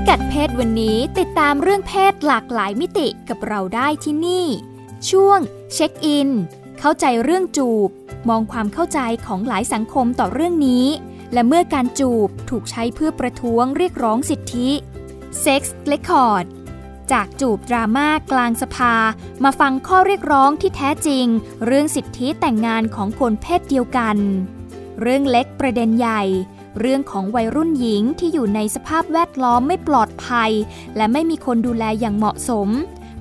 พิกัดเพศวันนี้ติดตามเรื่องเพศหลากหลายมิติกับเราได้ที่นี่ ช่วงเช็คอิน เข้าใจเรื่องจูบ มองความเข้าใจของหลายสังคมต่อเรื่องนี้ และเมื่อการจูบถูกใช้เพื่อประท้วงเรียกร้องสิทธิ Sex Record จากจูบดราม่ากลางสภา มาฟังข้อเรียกร้องที่แท้จริง เรื่องสิทธิแต่งงานของคนเพศเดียวกัน เรื่องเล็กประเด็นใหญ่ เรื่องของวัยรุ่นหญิงที่อยู่ในสภาพแวดล้อมไม่ปลอดภัย และไม่มีคนดูแลอย่างเหมาะสม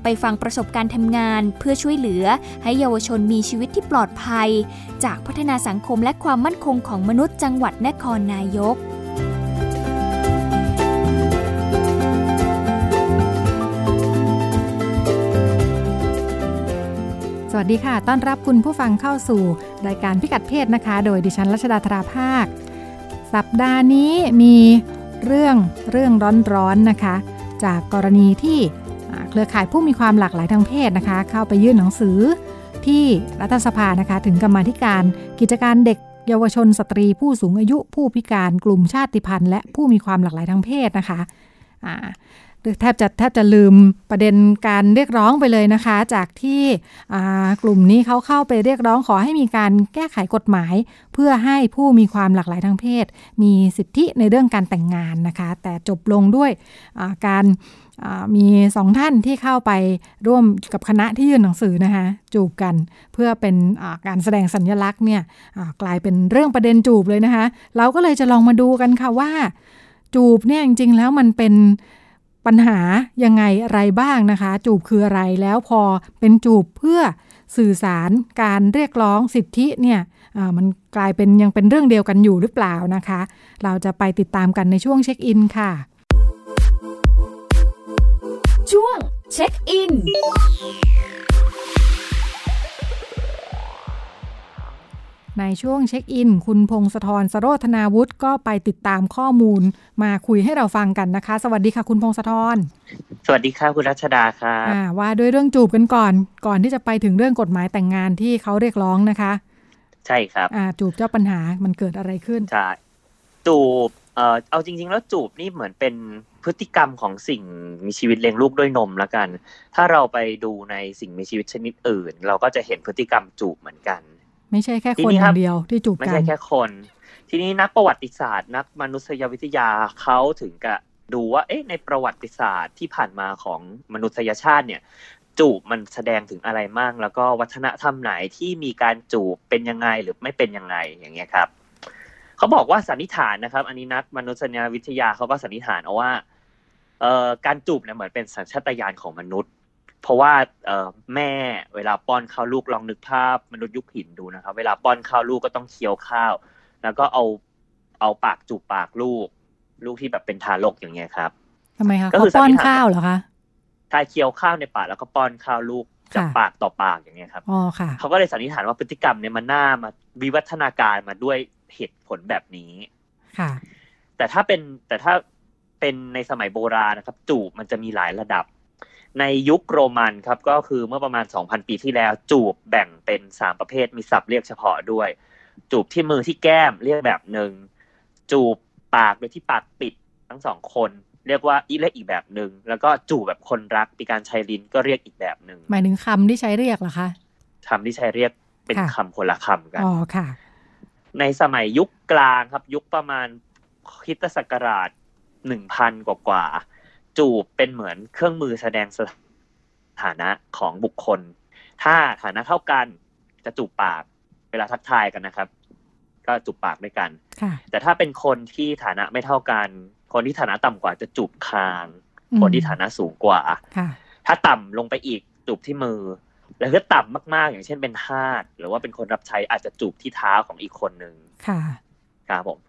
ไปฟังประสบการณ์ทำงานเพื่อช่วยเหลือให้เยาวชนมีชีวิตที่ปลอดภัย จากพัฒนาสังคมและความมั่นคงของมนุษย์จังหวัดนครนายกสวัสดีค่ะ ต้อนรับคุณผู้ฟังเข้าสู่ รายการพิกัดเพศนะคะ โดยดิฉันรัชดาธราภาค สัปดาห์นี้มีเรื่องเรื่องร้อนๆนนะคะ จากกรณีที่เครือข่ายผู้มีความหลากหลายทางเพศนะคะ เข้าไปยื่นหนังสือที่รัฐสภานะคะ ถึงกรรมาธิการกิจการเด็กเยาวชนสตรีผู้สูงอายุผู้พิการกลุ่มชาติพันธุ์และผู้มีความหลากหลายทางเพศนะคะ แทบจะแทบจะลืมประเด็นการเรียกร้องไปเลยนะคะ จากที่กลุ่มนี้เขาเข้าไปเรียกร้องขอให้มีการแก้ไขกฎหมาย เพื่อให้ผู้มีความหลากหลายทางเพศ มีสิทธิในเรื่องการแต่งงานนะคะ แต่จบลงด้วยการมีสองท่านที่เข้าไปร่วมกับคณะที่ยื่นหนังสือนะคะจูบกันเพื่อเป็นการแสดงสัญญลักษณ์เนี่ยกลายเป็นเรื่องประเด็นจูบเลยนะคะ เราก็เลยจะลองมาดูกันค่ะว่า จูบเนี่ยจริงๆแล้วมันเป็นปัญหายังไงอะไรบ้างนะคะ จูบคืออะไรแล้วพอเป็นจูบเพื่อสื่อสารการเรียกร้องสิทธิเนี่ยมันกลายเป็นยังเป็นเรื่องเดียวกันอยู่หรือเปล่านะคะ เราจะไปติดตามกันในช่วงเช็คอินค่ะ ช่วงเช็คอิน ในช่วงเช็คอิน คุณพงศธรสโรธนาวุฒิก็ไปติดตามข้อมูลมาคุยให้เราฟังกันนะคะ สวัสดีค่ะ คุณพงศธรสวัสดีค่ะคุณรัชดาค่ะว่าด้วยเรื่องจูบกันก่อน ก่อนที่จะไปถึงเรื่องกฎหมายแต่งงานที่เขาเรียกร้องนะคะ ใช่ครับอ่าจูบเจ้าปัญหามันเกิดอะไรขึ้นใช่จูบเอ่อเอาจริง ๆ แล้วจูบนี่เหมือนเป็นพฤติกรรมของสิ่งมีชีวิตเลี้ยงลูกด้วยนมละกัน ถ้าเราไปดูในสิ่งมีชีวิตชนิดอื่น เราก็จะเห็นพฤติกรรมจูบเหมือนกัน ไม่ใช่แค่คนคนเดียวที่จูบกัน ไม่ใช่แค่คน ทีนี้นักประวัติศาสตร์ นักมนุษยวิทยาเขาถึงกับดูว่า เอ๊ะ ในประวัติศาสตร์ที่ผ่านมาของมนุษยชาติเนี่ยจูบมันแสดงถึงอะไรมั่งแล้วก็วัฒนธรรมไหนที่มีการจูบเป็นยังไงหรือไม่เป็นยังไงอย่างเงี้ยครับเขาบอกว่าสันนิษฐานนะครับ อันนี้นักมนุษยวิทยาเขาก็สันนิษฐานเอาว่าเอ่อการจูบเนี่ยเหมือนเป็นสัญชาตญาณของมนุษย์ เพราะว่าเออแม่เวลาป้อนข้าวลูกลองนึกภาพมนุษย์ยุคหินดูนะครับ เวลาป้อนข้าวลูกก็ต้องเคี้ยวข้าว แล้วก็เอาเอาปากจูบปากลูก ลูกที่แบบเป็นทารกอย่างเงี้ยครับทำไมคะก็คือป้อนข้าวเหรอคะทายเคี้ยวข้าวในปากแล้วก็ป้อนข้าวลูกจากปากต่อปากอย่างเงี้ยครับอ๋อค่ะเขาก็เลยสันนิษฐานว่าพฤติกรรมเนี่ยมันน่ามาวิวัฒนาการมาด้วยเหตุผลแบบนี้ค่ะ แต่ถ้าเป็นแต่ถ้าเป็นในสมัยโบราณนะครับ จูบมันจะมีหลายระดับ ในยุคโรมันครับก็คือเมื่อประมาณ 2,000 ปีที่แล้ว จูบแบ่งเป็น 3 ประเภทมีศัพท์เรียกเฉพาะด้วย จูบที่มือที่แก้มเรียกแบบหนึ่งจูบปากโดยที่ปากปิดทั้งสองคน เรียกว่าอีเล็กอีกแบบหนึ่งแล้วก็จูบแบบคนรักมีการใช้ลิ้นก็เรียกอีกแบบหนึ่งหมายถึงคำที่ใช้เรียกเหรอคะคำที่ใช้เรียกเป็นคำคนละคำกันอ๋อค่ะ ในสมัยยุคกลางครับยุคประมาณคริสตศักราชหนึ่งพันกว่า จูบเป็นเหมือนเครื่องมือแสดงสถานะของบุคคล ถ้าฐานะเท่ากันจะจูบปากเวลาทักทายกันนะครับ ก็จูบปากด้วยกัน แต่ถ้าเป็นคนที่ฐานะไม่เท่ากัน คนที่ฐานะต่ำกว่าจะจูบคาง คนที่ฐานะสูงกว่า ถ้าต่ำลงไปอีกจูบที่มือ แล้วถ้าต่ำมากๆ อย่างเช่นเป็นทาสหรือว่าเป็นคนรับใช้อาจจะจูบที่เท้าของอีกคนหนึ่งค่ะครับผม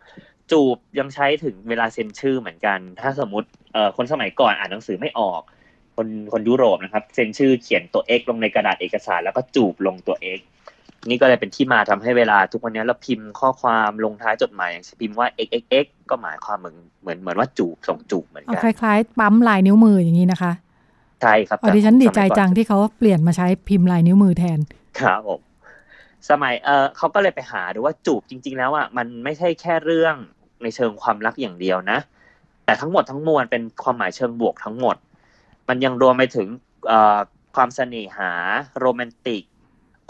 จูบยังใช้ถึงเวลาเซ็นชื่อเหมือนกัน ถ้าสมมติเอ่อคนสมัยก่อนอ่านหนังสือไม่ออกคคนคนยุโรปนะครับเซ็นชื่อเขียนตัว X ลงในกระดาษเอกสาร แล้วก็จูบลงตัว X นี่ก็เลยเป็นที่มาทำให้เวลาทุกวันนี้เราพิมพ์ข้อความลงท้ายจดหมายอย่างพิมพ์ว่า xxx ก็หมายความเหมือนเหมือนเหมือนว่าจูบส่งจูบเหมือนเอากันคล้ายๆ ปั๊มลายนิ้วมืออย่างนี้นะคะใช่ครับอ๋อดิฉันดีใจสมัยก่อนจังที่เขาเปลี่ยนมาใช้พิมพ์ลายนิ้วมือแทนครับผมสมัยเออเขาก็เลยไปหาดูว่าจูบจริง ๆ แล้วอะมันไม่ใช่แค่เรื่อง ในเชิงความรักอย่างเดียวนะ แต่ทั้งหมดทั้งมวลเป็นความหมายเชิงบวกทั้งหมด มันยังรวมไปถึงความเสน่หาโรแมนติก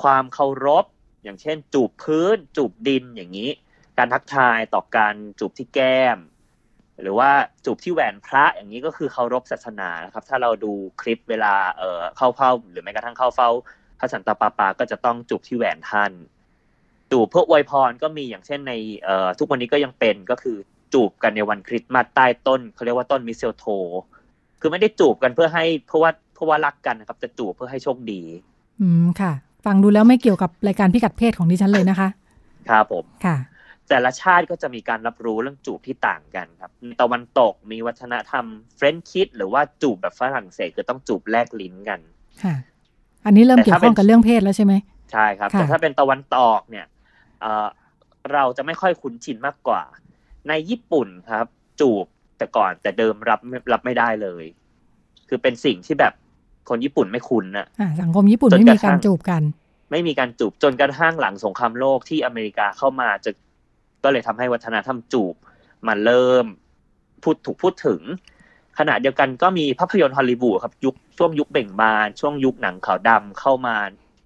ความเคารพ อย่างเช่น จูบพื้น จูบดินอย่างนี้ การทักทายต่อการจูบที่แก้ม หรือว่าจูบที่แหวนพระอย่างนี้ก็คือเคารพศาสนานะครับ ถ้าเราดูคลิปเวลาเเข้าเฝ้า หรือแม้กระทั่งเข้าเฝ้าพระสันตะปาปาก็จะต้องจูบที่แหวนท่าน จูบเพื่ออวยพรก็มีอย่างเช่นในเอ่อทุกวันนี้ก็ยังเป็นก็คือจูบกันในวันคริสต์มาสใต้ต้นเขาเรียกว่าต้นมิสเซลโท คือไม่ได้จูบกันเพื่อให้เพราะว่าเพราะว่ารักกันนะครับจะจูบเพื่อให้โชคดี อืมค่ะ ฟังดูแล้วไม่เกี่ยวกับรายการพิกัดเพศของดิฉันเลยนะคะ ครับผมค่ะ แต่ละชาติก็จะมีการรับรู้เรื่องจูบที่ต่างกันครับในตะวันตกมีวัฒนธรรมเฟรนช์คิดหรือว่าจูบแบบฝรั่งเศสคือต้องจูบแลกลิ้นกันค่ะ อันนี้เริ่มแต่เกี่ยถ้าวข้องเป็นกับเรื่องเพศแล้วใช่ไหมใช่ครับค่ะแต่ถ้าเป็นตะวันตกเนี่ย เอ่อเราจะไม่ค่อยคุ้นชินมากกว่า ในญี่ปุ่นครับ จูบแต่ก่อนแต่เดิมรับรับไม่ได้เลย คือเป็นสิ่งที่แบบคนญี่ปุ่นไม่คุ้นน่ะอ่าสังคมญี่ปุ่นจนไม่กมีระทั่กางรจูบกัน ไม่มีการจูบจนกระทั่งหลังสงครามโลกที่อเมริกาเข้ามาจะก็เลยทำให้วัฒนธรรมจูบมันเริ่มพูดถูกพูดถึง ขณะเดียวกันก็มีภาพยนตร์ฮอลลีวูดครับยุคช่วงยุคเบ่งบาน ช่วงยุคหนังขาวดำเข้ามา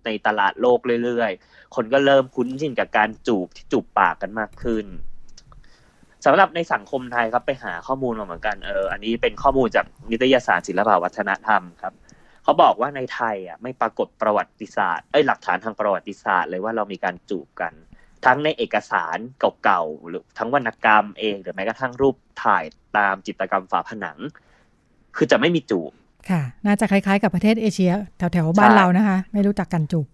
ในตลาดโลกเรื่อยๆ คนก็เริ่มคุ้นชินกับการจูบที่จูบปากกันมากขึ้นสำหรับในสังคมไทยครับไปหาข้อมูลมาเหมือนกันเอออันนี้เป็นข้อมูลจากนิตยสารศิลปวัฒนธรรมครับเขาบอกว่าในไทยอะไม่ปรากฏประวัติศาสตร์เอ้ยหลักฐานทางประวัติศาสตร์เลยว่าเรามีการจูบกัน ทั้งในเอกสารเก่าๆหรือทั้งวรรณกรรมเองหรือแม้กระทั่งรูปถ่ายตามจิตรกรรมฝาผนัง คือจะไม่มีจูบ ค่ะ น่าจะคล้ายๆ กับประเทศเอเชีย แถวๆ บ้านใช่เรานะคะ ไม่รู้จักกันจูบ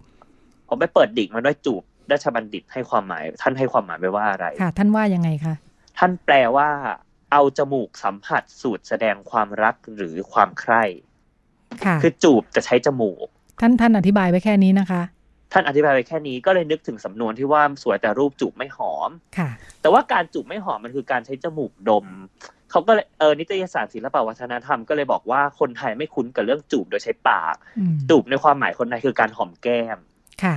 ผมไปเปิดดิกมาด้วยจูบราชบัณฑิตให้ความหมาย ท่านให้ความหมายไว้ว่าอะไร ค่ะ ท่านว่ายังไงคะ ท่านแปลว่า เอาจมูกสัมผัสสูตรแสดงความรักหรือความใคร่ ค่ะ คือจูบจะใช้จมูก ท่านท่านอธิบายไว้แค่นี้นะคะ ท่านอธิบายไปแค่นี้ก็เลยนึกถึงสำนวนที่ว่าสวยแต่รูปจูบไม่หอมค่ะ แต่ว่าการจูบไม่หอมมันคือการใช้จมูกดมเขาก็เลยเออนิตยสารศิลปวัฒนธรรมก็เลยบอกว่าคนไทยไม่คุ้นกับเรื่องจูบโดยใช้ปากอืมจูบในความหมายคนไทยคือการหอมแก้ม ค่ะ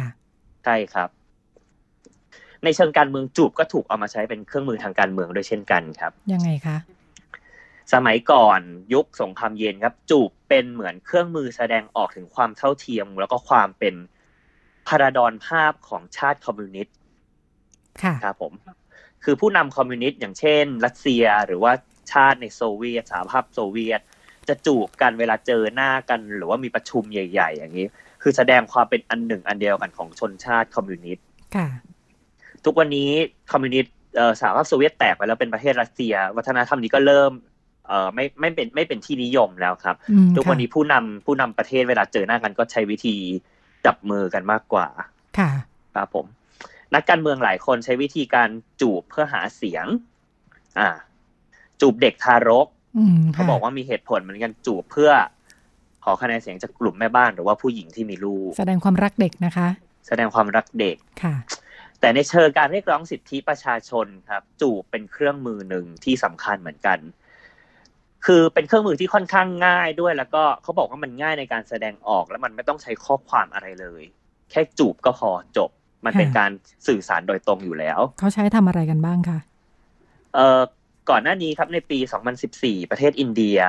ใช่ครับ ในเชิงการเมืองจูบก็ถูกเอามาใช้เป็นเครื่องมือทางการเมืองด้วยเช่นกันครับ ยังไงคะสมัยก่อนยุคสงครามเย็นครับ จูบเป็นเหมือนเครื่องมือแสดงออกถึงความเท่าเทียม แล้วก็ความเป็น พาราดอนภาพของชาติคอมมิวนิสต์ค่ะครับผม คือผู้นำคอมมิวนิสต์อย่างเช่น รัสเซียหรือว่าชาติในโซเวียตสหภาพโซเวียต จะจูบกันเวลาเจอหน้ากัน หรือว่ามีประชุมใหญ่ ๆ อย่างนี้ คือแสดงความเป็นอันหนึ่งอันเดียวกันของชนชาติคอมมิวนิสต์ค่ะทุกวันนี้คอมมิวนิสต์เอ่อสหภาพโซเวียตแตกไปแล้วเป็นประเทศรัสเซีย วัฒนธรรมนี้ก็เริ่มเอ่อไม่ไม่เป็นไม่เป็นที่นิยมแล้วครับอืมทุกวันค่ะนี้ผู้นำผู้นำประเทศเวลาเจอหน้ากันก็ใช้วิธี จับมือกันมากกว่า ค่ะครับผม นักการเมืองหลายคนใช้วิธีการจูบเพื่อหาเสียง อ่า จูบเด็กทารกอืมเขาค่ะบอกว่ามีเหตุผลเหมือนกันจูบเพื่อ ขอคะแนนเสียงจากกลุ่มแม่บ้านหรือว่าผู้หญิงที่มีลูก แสดงความรักเด็กนะคะ แสดงความรักเด็กค่ะ แต่ในเชิงการเรียกร้องสิทธิประชาชนครับ จูบเป็นเครื่องมือหนึ่งที่สำคัญเหมือนกัน คือเป็นเครื่องมือที่ค่อนข้างง่ายด้วย แล้วก็เขาบอกว่ามันง่ายในการแสดงออกแล้วมันไม่ต้องใช้ข้อความอะไรเลย แค่จูบก็พอจบ มันเป็นค่ะการสื่อสารโดยตรงอยู่แล้ว เขาใช้ทำอะไรกันบ้างคะเอ่อก่อนหน้านี้ครับในปี 2014 ประเทศอินเดีย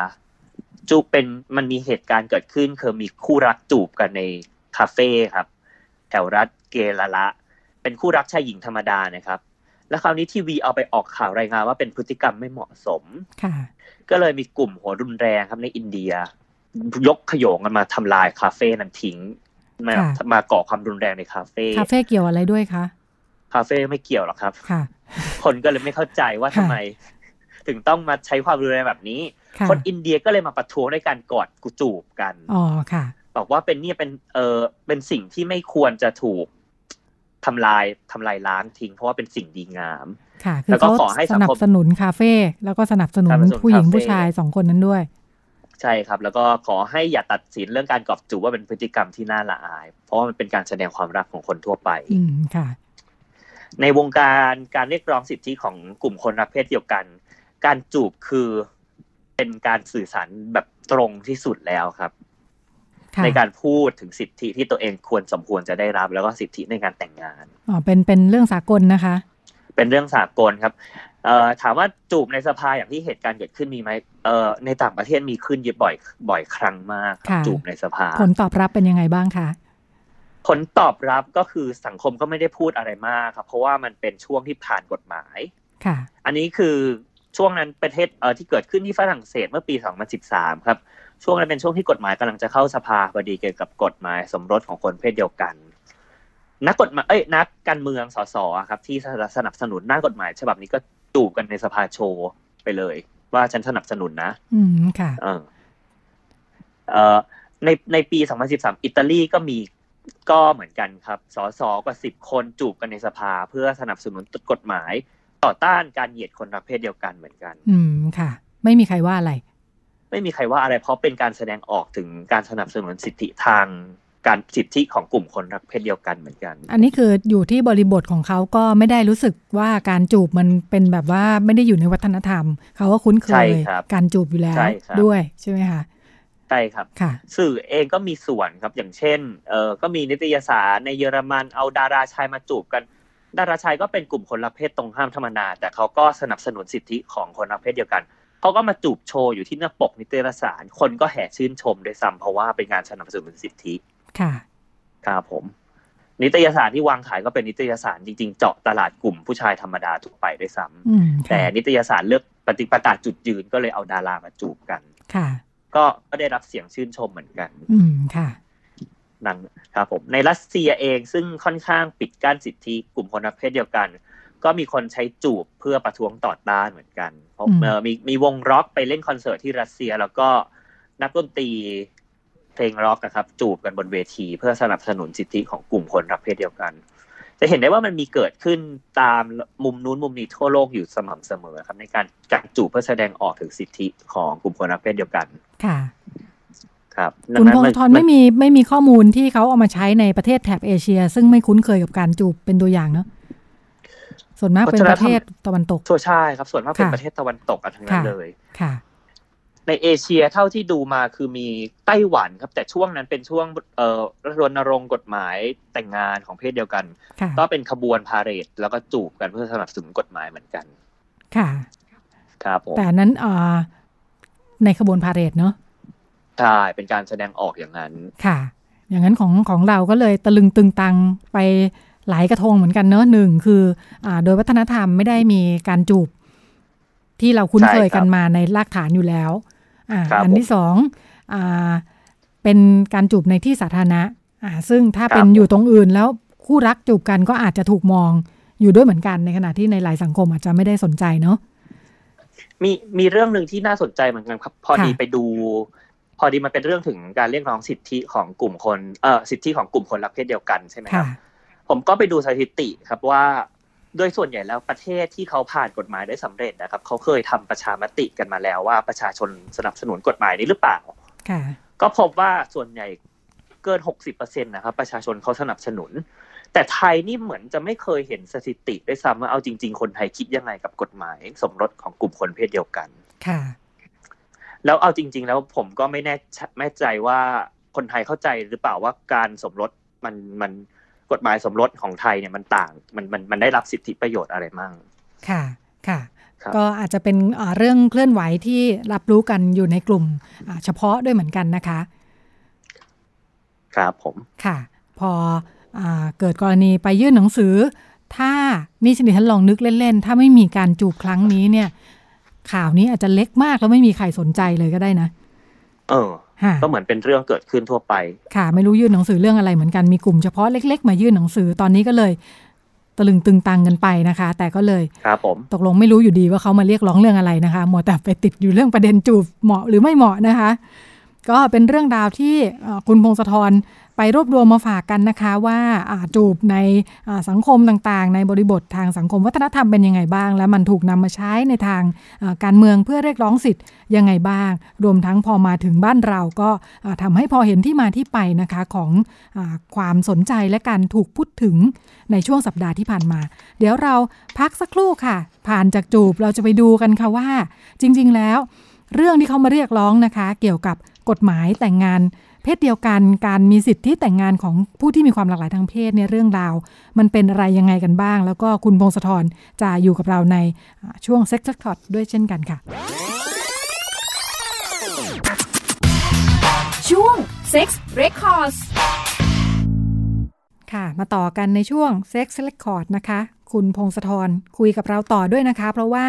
จูบเป็นมันมีเหตุการณ์เกิดขึ้นคือมีคู่รักจูบกันในคาเฟ่ครับ แถวรัฐเกรละเป็นคู่รักชายหญิงธรรมดานะครับ แล้วคราวนี้ทีวีเอาไปออกข่าวรายงานว่าเป็นพฤติกรรมไม่เหมาะสมค่ะก็เลยมีกลุ่มหัวรุนแรงครับในอินเดีย ยกขโยงกันมาทำลายคาเฟ่นั้นทิ้งมาค่ะมาก่อความรุนแรงในคาเฟ่คาเฟ่เกี่ยวอะไรด้วยคะคาเฟ่ไม่เกี่ยวหรอกครับค่ะคนก็เลยไม่เข้าใจว่าค่ะทำไม ถึงต้องมาใช้ความรุนแรงแบบนี้ค่ะคนอินเดียก็เลยมาประท้วงด้วยการกอดกูจูบกันอ๋อค่ะบอกว่าเป็นเนี่ยเป็นเออเป็นสิ่งที่ไม่ควรจะถูก ทำลายทำลายล้างทิ้งเพราะว่าเป็นสิ่งดีงาม ค่ะคืแล้อวก็เขาขอให้สัสงคมนับสนุนคาเฟ่แล้วก็สนับสนุนสนับสนุนผู้หญิงคาเฟ่ผู้ชายสองคนนั้นด้วย ใช่ครับ แล้วก็ขอให้อย่าตัดสินเรื่องการกอบจูบว่าเป็นพฤติกรรมที่น่าละอาย เพราะว่ามันเป็นการแสดงความรักของคนทั่วไป อืมค่ะ ในวงการการเรียกร้องสิทธิของกลุ่มคนรักเพศเดียวกัน การจูบคือเป็นการสื่อสารแบบตรงที่สุดแล้วครับค่ะ ในการพูดถึงสิทธิที่ตัวเองควรสมควรจะได้รับ แล้วก็สิทธิในการแต่งงานอ๋อเป็นเป็นเรื่องสากลนะคะ เป็นเรื่องสากลครับเอ่อถามว่าจูบในสภาอย่างที่เหตุการณ์เกิดขึ้นมีไหมเอ่อในต่างประเทศมีขึ้นเยอะบ่อยบ่อยครั้งมากครับค่ะจูบในสภา ผลตอบรับเป็นยังไงบ้างคะผลตอบรับก็คือสังคมก็ไม่ได้พูดอะไรมากครับ เพราะว่ามันเป็นช่วงที่ผ่านกฎหมาย ค่ะ อันนี้คือ ช่วงนั้นประเทศเอ่อที่เกิดขึ้นที่ฝรั่งเศสเมื่อปี 2013 ครับ ช่วงนั้นเป็นช่วงที่กฎหมายกำลังจะเข้าสภาพอดีเกี่ยวกับกฎหมายสมรสของคนเพศเดียวกัน นักกฎหมายเอ้ยนักการเมืองสสอะครับ ที่สนับสนุนหน้ากฎหมาย ฉบับนี้ก็จูบกันในสภาโชว์ไปเลย ว่าฉันสนับสนุนนะ อืมค่ะเออเอ่อในในปี 2013 อิตาลีก็มีก็เหมือนกันครับ สสกว่าสิบคนจูบกันในสภาเพื่อสนับสนุนกฎหมาย ต่อต้านการเหยียดคนรักเพศเดียวกันเหมือนกัน อืมค่ะ ไม่มีใครว่าอะไร ไม่มีใครว่าอะไร เพราะเป็นการแสดงออกถึงการสนับสนุนสิทธิทางการสิทธิของกลุ่มคนรักเพศเดียวกันเหมือนกัน อันนี้คืออยู่ที่บริบทของเขาก็ไม่ได้รู้สึกว่าการจูบมันเป็นแบบว่าไม่ได้อยู่ในวัฒนธรรม เขาก็คุ้นเคใช่ยครับการจูบอยู่แล้วใช่ครับด้วยใช่ไหมคะใช่ครับค่ะสื่อเองก็มีส่วนครับอย่างเช่นเออก็มีนิตยสารในเยอรมันเอาดาราชายมาจูบกัน ดาราชายก็เป็นกลุ่มคนรักเพศตรงข้ามธรรมดาแต่เขาก็สนับสนุนสิทธิของคนรักเพศเดียวกันเขาก็มาจูบโชว์อยู่ที่หน้าปกนิตยสาร คนก็แห่ชื่นชมด้วยซ้ำเพราะว่าเป็นการสนับสนุนสิทธิค่ะครับผม นิตยสารที่วางขายก็เป็นนิตยสารจริงๆ เจาะตลาดกลุ่มผู้ชายธรรมดาทั่วไปด้วยซ้ำอืมแต่ค่ะนิตยสารเลือกปฏิปตาจุดยืนก็เลยเอาดารามาจูบกัน ค่ะ ก็ก็ได้รับเสียงชื่นชมเหมือนกัน อืมค่ะ นั่นครับผมในรัสเซียเองซึ่งค่อนข้างปิดกั้นสิทธิกลุ่มคนรักเพศเดียวกัน ก็มีคนใช้จูบเพื่อประท้วงต่อต้านเหมือนกันเพราะอืมเอ่อมีมีวงร็อกไปเล่นคอนเสิร์ตที่รัสเซีย แล้วก็นักดนตรีเพลงร็อกนะครับจูบกันบนเวที เพื่อสนับสนุนสิทธิของกลุ่มคนรักเพศเดียวกัน จะเห็นได้ว่ามันมีเกิดขึ้นตามมุมนู้นมุมนี้ทั่วโลกอยู่สม่ำเสมอครับในการการจูบเพื่อแสดงออกถึงสิทธิของกลุ่มคนรักเพศเดียวกันค่ะ ครับคุณพงมัศธรไม่มีไม่มีข้อมูลที่เขาเอามาใช้ในประเทศแถบเอเชีย ซึ่งไม่คุ้นเคยกับการจูบเป็นตัวอย่างเนอะส่วนมากเป็นประเทศตะวันตกทั่วใช่ครับส่วนมากเป็นค่ะประเทศตะวันตกกันทั้งนั้นค่ะเลยค่ะ ในเอเชียเท่าที่ดูมาคือมีไต้หวันครับ แต่ช่วงนั้นเป็นช่วงเอ่อรณรงค์กฎหมายแต่งงานของเพศเดียวกันค่ะก็เป็นขบวนพาเหรดแล้วก็จูบกันเพื่อสนับสนุนกฎหมายเหมือนกัน ค่ะ ครับผมแต่อันนั้นอ่าในขบวนพาเหรดเนอะ ใช่เป็นการแสดงออกอย่างนั้นค่ะ อย่างนั้นของของเราก็เลยตะลึงตึงตังไปหลายกระทงเหมือนกันเนอะหนึ่งคืออ่าโดยวัฒนธรรมไม่ได้มีการจูบ ที่เราคุ้นเคยกันมาในรากฐานอยู่แล้วอ่าครับอันที่สองอ่าเป็นการจูบในที่สาธารณะอ่าซึ่งถ้าครับเป็นอยู่ตรงอื่นแล้วคู่รักจูบกันก็อาจจะถูกมองอยู่ด้วยเหมือนกันในขณะที่ในหลายสังคมอาจจะไม่ได้สนใจเนาะมีมีเรื่องหนึ่งที่น่าสนใจเหมือนกันครับ พอดีค่ะไปดู พอดีมันเป็นเรื่องถึงการเรียกร้องสิทธิของกลุ่มคนเอ่อสิทธิของกลุ่มคนรักเพศเดียวกันใช่ไหมครัค่ะบผมก็ไปดูสถิติครับว่าโดยส่วนใหญ่แล้วประเทศที่เขาผ่านกฎหมายได้สำเร็จนะครับ เขาเคยทำประชามติกันมาแล้วว่าประชาชนสนับสนุนกฎหมายนี้หรือเปล่าค่ะก็พบว่าส่วนใหญ่เกิน60%นะครับประชาชนเขาสนับสนุน แต่ไทยนี่เหมือนจะไม่เคยเห็นสถิติด้วยซ้ำว่าเอาจริง ๆ คนไทยคิดยังไงกับกฎหมาย สมรสของกลุ่มคนเพศเดียวกัน ค่ะ แล้วเอาจริง ๆ แล้วผมก็ไม่แน่ชแน่ใจว่าคนไทยเข้าใจหรือเปล่าว่าการสมรสมันมันกฎหมายสมรสของไทยเนี่ยมันต่างมันมันมันได้รับสิทธิประโยชน์อะไรมั่งค่ะค่ะครับก็อาจจะเป็นอ่าเรื่องเคลื่อนไหวที่รับรู้กันอยู่ในกลุ่มอ่าเฉพาะด้วยเหมือนกันนะคะ ครับผมค่ะ พออาเกิดกรณีไปยื่นหนังสือ ถ้านี่ฉันดิฉันลองนึกเล่น ๆ ถ้าไม่มีการจูบครั้งนี้เนี่ย ข่าวนี้อาจจะเล็กมากแล้วไม่มีใครสนใจเลยก็ได้นะ เออค่ะก็เหมือนเป็นเรื่องเกิดขึ้นทั่วไป ค่ะ ไม่รู้ยื่นหนังสือเรื่องอะไรเหมือนกันมีกลุ่มเฉพาะเล็ก ๆ มายื่นหนังสือตอนนี้ก็เลยตะลึงตึงตังกันไปนะคะ แต่ก็เลยครับผมตกลงไม่รู้อยู่ดีว่าเขามาเรียกร้องเรื่องอะไรนะคะหมดแต่ไปติดอยู่เรื่องประเด็นจูบเหมาะหรือไม่เหมาะนะคะ ก็เป็นเรื่องราวที่คุณพงศธรไปรวบรวมมาฝากกันนะคะว่าจูบในสังคมต่างๆ ในบริบททางสังคมวัฒนธรรมเป็นยังไงบ้าง และมันถูกนำมาใช้ในทางการเมืองเพื่อเรียกร้องสิทธิ์ยังไงบ้าง รวมทั้งพอมาถึงบ้านเราก็ทำให้พอเห็นที่มาที่ไปนะคะของอความสนใจและการถูกพูดถึงในช่วงสัปดาห์ที่ผ่านมา เดี๋ยวเราพักสักครู่ค่ะ ผ่านจากจูบเราจะไปดูกันค่ะว่า จริง ๆ แล้ว เรื่องที่เขามาเรียกร้องนะคะ เกี่ยวกับ กฎหมายแต่งงานเพศเดียวกันการมีสิทธิแต่งงานของผู้ที่มีความหลากหลายทางเพศเนี่ยเรื่องราว มันเป็นอะไรยังไงกันบ้าง แล้วก็คุณพงศธรจะอยู่กับเราในช่วง Sex Record ด้วยเช่นกันค่ะ ช่วง Sex Record ค่ะ มาต่อกันในช่วง Sex Record นะคะ คุณพงศธรคุยกับเราต่อด้วยนะคะ เพราะว่า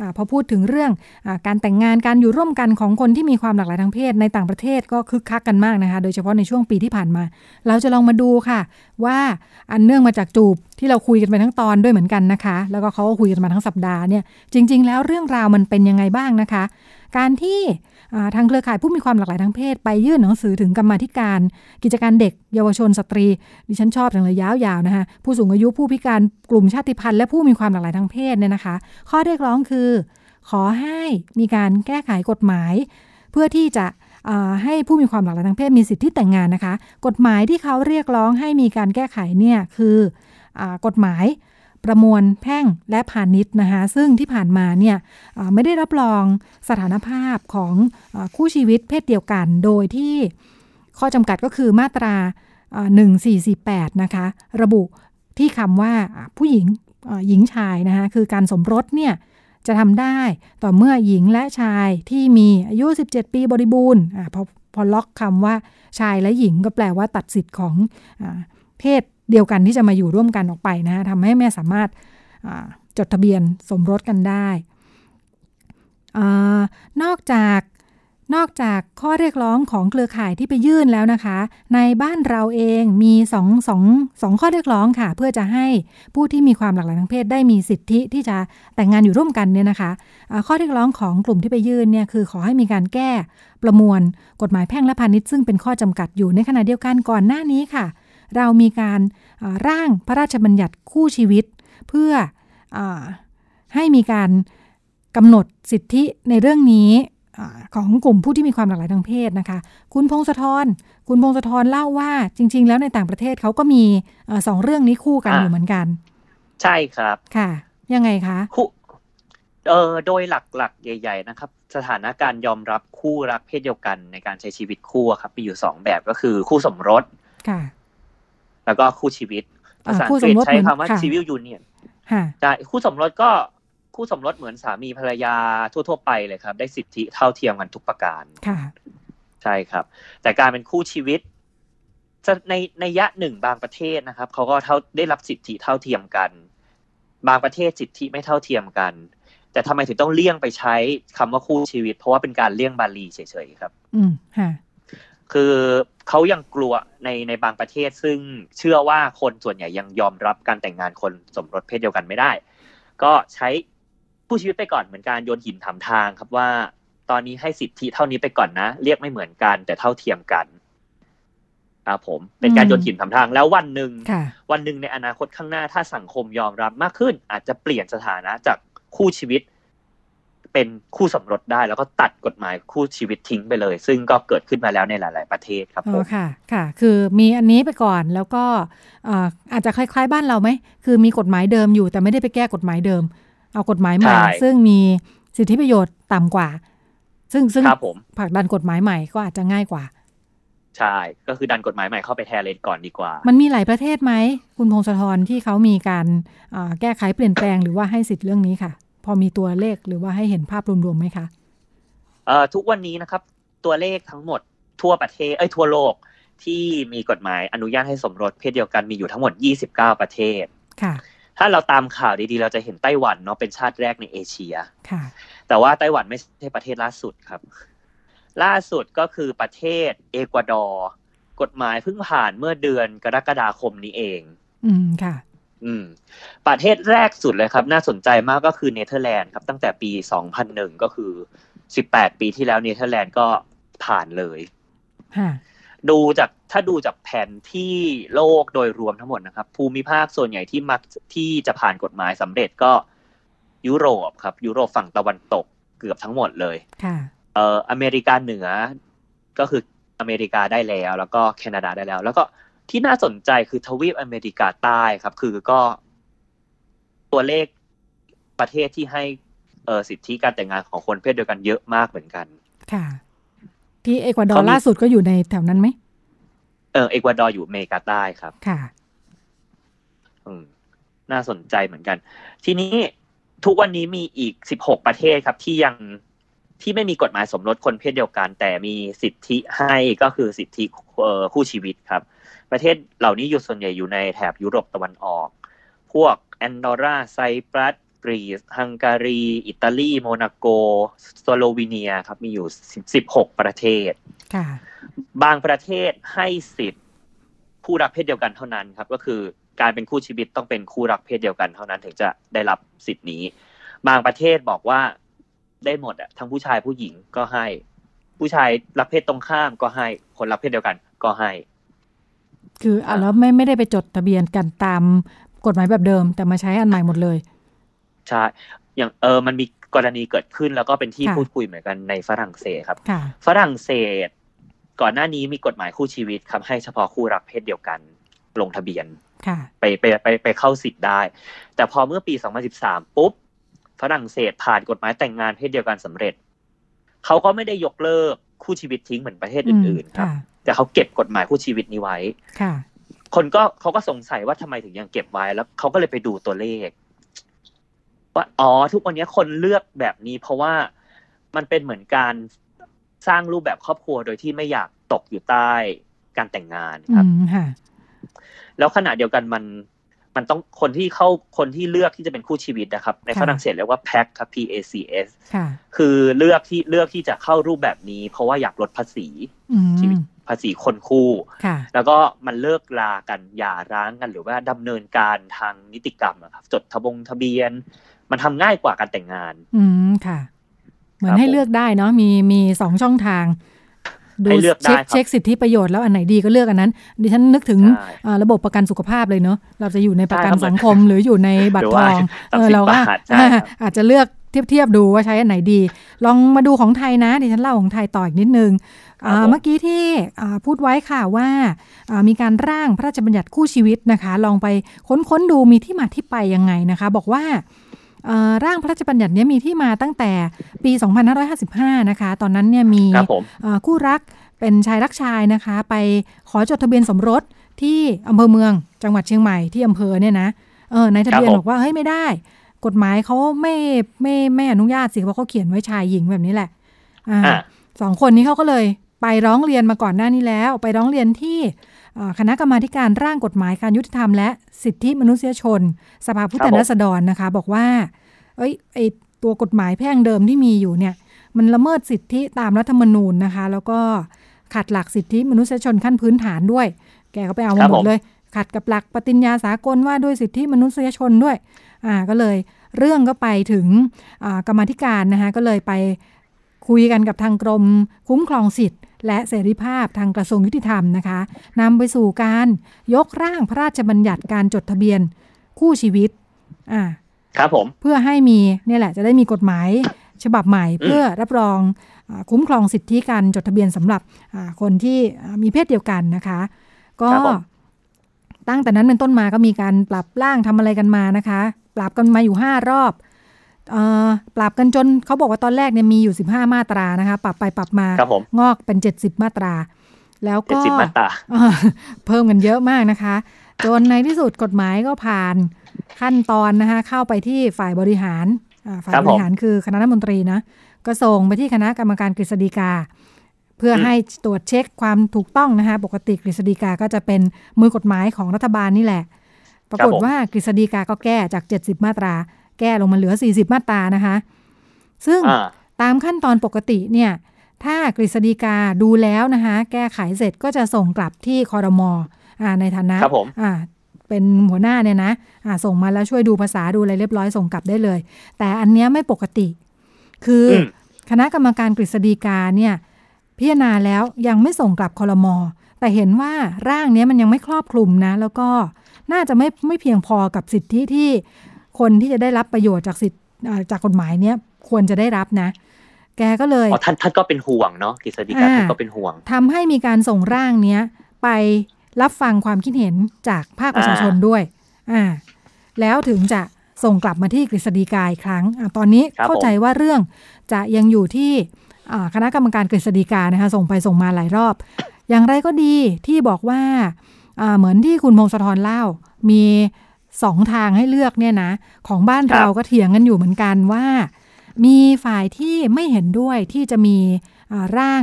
อพอพูดถึงเรื่องอการแต่งงานการอยู่ร่วมกันของคนที่มีความหลากหลายทางเพศในต่างประเทศก็คึกคักกันมากนะคะ โดยเฉพาะในช่วงปีที่ผ่านมา เราจะลองมาดูค่ะ ว่าอันเนื่องมาจากจูบที่เราคุยกันไปทั้งตอนด้วยเหมือนกันนะคะ แล้วก็เขาก็คุยกันมาทั้งสัปดาห์เนี่ยจริง ๆ แล้วเรื่องราวมันเป็นยังไงบ้างนะคะ การที่ ทางเครือข่ายผู้มีความหลากหลายทางเพศ ไปยื่นหนังสือถึงกรรมาธิการ กิจการเด็ก เยาวชนสตรี ดิฉันชอบจังเลยยาวๆนะคะผู้สูงอายุผู้พิการกลุ่มชาติพันธุ์และผู้มีความหลากหลายทางเพศเนี่ยนะคะ ข้อเรียกร้องคือ ขอให้มีการแก้ไขกฎหมาย เพื่อที่จะให้ผู้มีความหลากหลายทางเพศมีสิทธิแต่งงานนะคะ กฎหมายที่เขาเรียกร้องให้มีการแก้ไขเนี่ยคือกฎหมาย ประมวลแพ่งและพาณิชย์นะคะซึ่งที่ผ่านมาเนี่ยไม่ได้รับรองสถานภาพของอคู่ชีวิตเพศเดียวกัน โดยที่ข้อจำกัดก็คือมาตรา 1448 นะคะ ระบุที่คำว่าผู้หญิงหญิงชายนะคะคือการสมรสเนี่ยจะทำได้ต่อเมื่อหญิงและชายที่มีอายุ 17 ปีบริบูรณ์อพอพอล็อกคำว่าชายและหญิงก็แปลว่าตัดสิทธิ์ของอเพศ เดียวกันที่จะมาอยู่ร่วมกันออกไปนะทำให้แม่สามารถจดทะเบียนสมรสกันได้อนอกจากนอกจากข้อเรียกร้องของเครือข่ายที่ไปยื่นแล้วนะคะ ในบ้านเราเองมีสองสองสองข้อเรียกร้องค่ะ เพื่อจะให้ผู้ที่มีความหลากหลายทางเพศได้มีสิทธิที่จะแต่งงานอยู่ร่วมกันเนี่ยนะคะะข้อเรียกร้องของกลุ่มที่ไปยื่นเนี่ยคือขอให้มีการแก้ประมวลกฎหมายแพ่งและพาณิชย์ซึ่งเป็นข้อจำกัดอยู่ในขณะเดียวกันก่อนหน้านี้ค่ะ เรามีการร่างพระราชบัญญัติคู่ชีวิต เพื่ออให้มีการกำหนดสิทธิในเรื่องนี้ของกลุ่มผู้ที่มีความหลากหลายทางเพศนะคะ คุณพงศธรคุณพงศธรเล่าว่าจริง ๆ แล้วในต่างประเทศเขาก็มีอสองเรื่องนี้คู่กันอยู่เหมือนกัน ใช่ครับค่ะ ยังไงคะคู่เออโดยหลักๆ ใหญ่ ๆ นะครับ สถานการณ์ยอมรับคู่รักเพศเดียวกันในการใช้ชีวิตคู่ครับมีอยู่สองแบบก็คือคู่สมรสค่ะ แล้วก็คู่ชีวิตภาษาอังกฤษใช้คำว่า civil union ใช่คู่สมรสก็คู่สมรสเหมือนสามีภรรยาทั่ว ๆ ไปเลยครับ ได้สิทธิเท่าเทียมกันทุกประการใช่ครับ แต่การเป็นคู่ชีวิตในในยะหนึ่งบางประเทศนะครับเขาก็เท่าได้รับสิทธิเท่าเทียมกัน บางประเทศสิทธิไม่เท่าเทียมกัน แต่ทำไมถึงต้องเลี่ยงไปใช้คำว่าคู่ชีวิต เพราะว่าเป็นการเลี่ยงบาลีเฉยๆครับ อืมค่ะคือ เขายังกลัวในในบางประเทศ ซึ่งเชื่อว่าคนส่วนใหญ่ยังยอมรับการแต่งงานคนสมรสเพศเดียวกันไม่ได้ ก็ใช้ผู้ชีวิตไปก่อนเหมือนการโยนหินถามทางครับว่า ตอนนี้ให้สิทธิเท่านี้ไปก่อนนะ เรียกไม่เหมือนกัน แต่เท่าเทียมกันครับผมเป็นการโยนหินถามทางแล้ววันหนึ่งวันหนึ่งในอนาคตข้างหน้าถ้าสังคมยอมรับมากขึ้น อาจจะเปลี่ยนสถานะจากคู่ชีวิต เป็นคู่สมรสได้ แล้วก็ตัดกฎหมายคู่ชีวิตทิ้งไปเลย ซึ่งก็เกิดขึ้นมาแล้วในหลาย ๆ ประเทศครับผมค่ะค่ะ คือมีอันนี้ไปก่อนแล้วก็อาจจะคล้าย ๆ บ้านเราไหมคือมีกฎหมายเดิมอยู่ แต่ไม่ได้ไปแก้กฎหมายเดิม เอากฎหมายใหม่ ซึ่งมีสิทธิประโยชน์ต่ำกว่า ซึ่งซึ่งผลักดันกฎหมายใหม่ก็อาจจะง่ายกว่าใช่ ก็คือดันกฎหมายใหม่เข้าไปแทนเลยก่อนดีกว่า มันมีหลายประเทศไหม คุณพงศธรที่เขามีการแก้ไขเปลี่ยนแปลงหรือว่าให้สิทธิ์เรื่องนี้ค่ะ พอมีตัวเลขหรือว่าให้เห็นภาพรวมๆไหมคะเอ่อทุกวันนี้นะครับ ตัวเลขทั้งหมดทั่วประเทศเอ้ยทั่วโลกที่มีกฎหมายอนุญาตให้สมรสเพศเดียวกันมีอยู่ทั้งหมด 29 ประเทศค่ะ ถ้าเราตามข่าวดีๆ เราจะเห็นไต้หวันเนาะเป็นชาติแรกในเอเชียค่ะ แต่ว่าไต้หวันไม่ใช่ประเทศล่าสุดครับ ล่าสุดก็คือประเทศเอกวาดอร์กฎหมายเพิ่งผ่านเมื่อเดือนกรกฎาคมนี้เอง อืมค่ะ อืมประเทศแรกสุดเลยครับ น่าสนใจมากก็คือเนเธอร์แลนด์ครับ ตั้งแต่ปี 2001 ก็คือ 18 ปีที่แล้วเนเธอร์แลนด์ก็ผ่านเลยดูจากถ้าดูจากแผนที่โลกโดยรวมทั้งหมดนะครับ ภูมิภาคส่วนใหญ่ที่มักที่จะผ่านกฎหมายสำเร็จก็ยุโรปครับ ยุโรปฝั่งตะวันตกเกือบทั้งหมดเลยค่ะเอ่ออเมริกาเหนือก็คืออเมริกาได้แล้ว แล้วก็แคนาดาได้แล้ว แล้วก็ ที่น่าสนใจคือทวีปอเมริกาใต้ครับ คือก็ตัวเลขประเทศที่ให้เออสิทธิการแต่งงานของคนเพศเดียวกันเยอะมากเหมือนกัน ค่ะ ที่เอกวาดอร์ล่าสุดก็อยู่ในแถวนั้นไหมเออเอกวาดอร์อยู่อเมริกาใต้ครับ ค่ะอืมน่าสนใจเหมือนกัน ทีนี้ทุกวันนี้มีอีกสิบหกประเทศครับ ที่ยังที่ไม่มีกฎหมายสมรสคนเพศเดียวกัน แต่มีสิทธิให้ก็คือสิทธิคู่ชีวิตครับ ประเทศเหล่านี้อยู่ส่วนใหญ่อยู่ในแถบยุโรปตะวันออก พวกแอนดอราไซปรัสกรีซฮังการี อิตาลี โมนาโก สโลวีเนียครับมีอยู่สิบหกประเทศ บางประเทศให้สิทธิ์ผู้รักเพศเดียวกันเท่านั้นครับ ก็คือการเป็นคู่ชีวิตต้องเป็นคู่รักเพศเดียวกันเท่านั้นถึงจะได้รับสิทธินี้ บางประเทศบอกว่าได้หมดอะทั้งผู้ชายผู้หญิงก็ให้ ผู้ชายรับเพศตรงข้ามก็ให้คนรับเพศเดียวกันก็ให้ คืออะแล้วไม่ไม่ได้ไปจดทะเบียนกันตามกฎหมายแบบเดิม แต่มาใช้อันใหม่หมดเลย ใช่ อย่างเออมันมีกรณีเกิดขึ้นแล้วก็เป็นที่พูดคุยเหมือนกันในฝรั่งเศสครับฝรั่งเศส ก่อนหน้านี้มีกฎหมายคู่ชีวิตครับให้เฉพาะคู่รักเพศเดียวกันลงทะเบียนไปไปไปไปเข้าสิทธิ์ได้ แต่พอเมื่อปี 2013 ปุ๊บฝรั่งเศสผ่านกฎหมายแต่งงานเพศเดียวกันสำเร็จ เขาก็ไม่ได้ยกเลิก คู่ชีวิตทิ้งเหมือนประเทศอื่นๆ ครับ แต่เขาเก็บกฎหมายคู่ชีวิตนี้ไว้คนก็เขาก็สงสัยว่าทำไมถึงยังเก็บไว้แล้วเขาก็เลยไปดูตัวเลขว่าอ๋อทุกวันนี้คนเลือกแบบนี้ เพราะว่ามันเป็นเหมือนการสร้างรูปแบบครอบครัวโดยที่ไม่อยากตกอยู่ใต้การแต่งงานครับแล้วขณะเดียวกันมัน มันต้องคนที่เข้าคนที่เลือกที่จะเป็นคู่ชีวิตนะครับ ในฝรั่งเศสเรียกว่า PAC ครับ P A C S คือเลือกที่เลือกที่จะเข้ารูปแบบนี้ เพราะว่าอยากลดภาษีชีวิตภาษีคนคู่ แล้วก็มันเลิกลากันหย่าร้างกันหรือว่าดำเนินการทางนิติกรรมครับ จดทะบงทะเบียน มันทำง่ายกว่าการแต่งงาน อืมค่ะ เหมือนให้เลือกได้เนาะมีมีสองช่องทาง ดูเช็คเช็คสิทธิประโยชน์แล้วอันไหนดีก็เลือกอันนั้น ดิฉันนึกถึงระบบประกันสุขภาพเลยเนาะเราจะอยู่ในประกันสังคมหรืออยู่ในบัตรทองเออเราก็อาจจะเลือกเทียบเทียบดูว่าใช้อันไหนดี ลองมาดูของไทยนะดิฉันเล่าของไทยต่ออีกนิดนึงเมื่อกี้ที่พูดไว้ค่ะว่ามีการร่างพระราชบัญญัติคู่ชีวิตนะคะ ลองไปค้นๆดูมีที่มาที่ไปยังไงนะคะ บอกว่า ร่างพระราชบัญญัตินี้มีที่มาตั้งแต่ปี 2555 นะคะ ตอนนั้นเนี่ยมีคู่รักเป็นชายรักชายนะคะ ไปขอจดทะเบียนสมรสที่อำเภอเมืองจังหวัดเชียงใหม่ที่อำเภอเนี่ยนะเออในทะเบียนบอกว่าเฮ้ยไม่ได้ กฎหมายเขาไม่ไม่ไม่อนุญาตสิเพราะเขาเขียนไว้ชายหญิงแบบนี้แหละอ่าสองคนนี้เขาก็เลยไปร้องเรียนมาก่อนหน้านี้แล้ว ไปร้องเรียนที่ คณะกรรมาการร่างกฎหมายการยุติธรรมและสิทธิมนุษยชน สภาผู้แทนราษฎรนะคะ บอกว่า เอ้ยไอตัวกฎหมายแพ่งเดิมที่มีอยู่เนี่ย มันละเมิดสิทธิตามรัฐธรรมนูญนะคะ แล้วก็ขัดหลักสิทธิมนุษยชนขั้นพื้นฐานด้วย แกก็ไปเอาหมดเลย ขัดกับหลักปฏิญญาสากลว่าด้วยสิทธิมนุษยชนด้วย อ่าก็เลยเรื่องก็ไปถึงกรรมธิการนะคะก็เลยไปคุยกันกับทางกรมคุ้มครองสิทธิ์ และเสรีภาพทางกระทรวงยุติธรรมนะคะนำไปสู่การยกร่างพระราชบัญญัติการจดทะเบียนคู่ชีวิตอ่าครับผมเพื่อให้มีเนี่ยแหละจะได้มีกฎหมายฉบับใหม่ เพื่อรับรองคุ้มครองสิทธิการจดทะเบียนสำหรับคนที่มีเพศเดียวกันนะคะ ก็ตั้งแต่นั้นเป็นต้นมาก็มีการปรับร่างทำอะไรกันมานะคะ ปรับกันมาอยู่ห้ารอบ ปรับกันจนเขาบอกว่าตอนแรกเนี่ยมีอยู่ 15 มาตรานะคะ ปรับไปปรับมางอกเป็น 70 มาตรา แล้วก็เพิ่มกันเยอะมากนะคะ จนในที่สุดกฎหมายก็ผ่านขั้นตอนนะคะเข้าไปที่ฝ่ายบริหารฝ่ายบริหารคือคณะรัฐมนตรีนะก็ส่งไปที่คณะกรรมการกฤษฎีกา เพื่อให้ตรวจเช็คความถูกต้องนะคะปกติกฤษฎีกาก็จะเป็นมือกฎหมายของรัฐบาลนี่แหละ ปรากฏว่ากฤษฎีกาก็แก้จาก 70 มาตรา แก้ลงมาเหลือ 40 มาตรานะคะ ซึ่งตามขั้นตอนปกติเนี่ย ถ้ากฤษฎีกาดูแล้วนะคะ แก้ไขเสร็จก็จะส่งกลับที่คอรมอในฐานะเป็นหัวหน้าเนี่ยนะะส่งมาแล้วช่วยดูภาษาดูอะไรเรียบร้อยส่งกลับได้เลย แต่อันเนี้ยไม่ปกติ คือคณะกรรมการกฤษฎีกาเนี่ยพิจารณาแล้วยังไม่ส่งกลับคอรมอแต่เห็นว่าร่างนี้มันยังไม่ครอบคลุมนะ แล้วก็น่าจะไม่ไม่เพียงพอกับสิทธิที่ คนที่จะได้รับประโยชน์จากสิทธิจากกฎหมายเนี้ยควรจะได้รับนะ แกก็เลยอ๋อท่านท่านก็เป็นห่วงเนาะกฤษฎีกาท่านก็เป็นห่วงทำให้มีการส่งร่างเนี้ยไปรับฟังความคิดเห็นจากภาคประชาชนด้วย อ่า แล้วถึงจะส่งกลับมาที่กฤษฎีกาอีกครั้งอตอนนี้เข้าใจว่าเรื่องจะยังอยู่ที่คณะกรรมการกฤษฎีกานะคะ ส่งไปส่งมาหลายรอบ อย่างไรก็ดีที่บอกว่า เหมือนที่คุณพงศธรเล่า มี สองทางให้เลือกเนี่ยนะ ของบ้านเราก็เถียงกันอยู่เหมือนกันว่า มีฝ่ายที่ไม่เห็นด้วยที่จะมีร่าง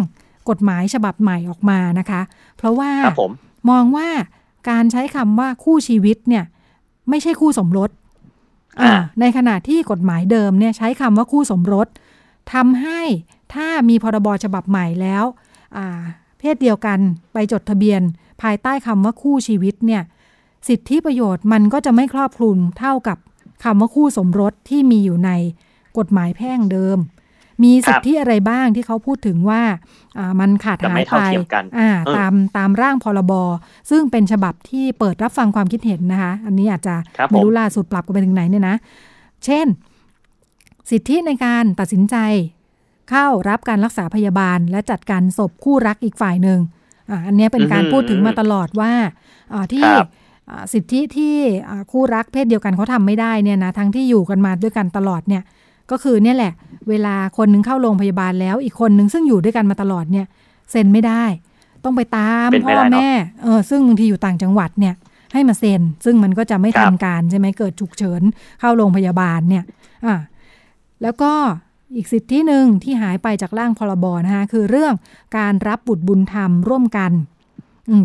กฎหมายฉบับใหม่ออกมานะคะ เพราะว่ามองว่าการใช้คำว่าคู่ชีวิตเนี่ย ไม่ใช่คู่สมรสในขณะที่กฎหมายเดิมเนี่ยใช้คำว่าคู่สมรสทำให้ถ้ามีพรบฉบับใหม่แล้วเพศเดียวกันไปจดทะเบียน ภายใต้คำว่าคู่ชีวิตเนี่ย สิทธิประโยชน์มันก็จะไม่ครอบคลุมเท่ากับคำว่าคู่สมรสที่มีอยู่ในกฎหมายแพ่งเดิม มีสิทธิอะไรบ้างที่เขาพูดถึงว่ามันขาดหายไปตามตามร่างพรบซึ่งเป็นฉบับที่เปิดรับฟังความคิดเห็นนะคะ อันนี้อาจจะไม่รู้ล่าสุดปรับกันไปถึงไหนเนี่ยนะ เช่น สิทธิในการตัดสินใจเข้ารับการรักษาพยาบาล และจัดการศพคู่รักอีกฝ่ายหนึ่งอันนี้เป็นการพูดถึงมาตลอดว่าที่ สิทธิที่คู่รักเพศเดียวกันเขาทำไม่ได้เนี่ยนะทั้งที่อยู่กันมาด้วยกันตลอดเนี่ยก็คือเนี่ยแหละ เวลาคนนึงเข้าโรงพยาบาลแล้วอีกคนนึงซึ่งอยู่ด้วยกันมาตลอดเนี่ยเซ็นไม่ได้ ต้องไปตามพ่อแม่เออซึ่งบางทีอยู่ต่างจังหวัดเนี่ยให้มาเซ็น ซึ่งมันก็จะไม่ทันการใช่ไหมเกิดฉุกเฉินเข้าโรงพยาบาลเนี่ยอ่าแล้วก็อีกสิทธิหนึ่งที่หายไปจากร่างพรบนะคะคือเรื่องการรับบุตรบุญธรรมร่วมกัน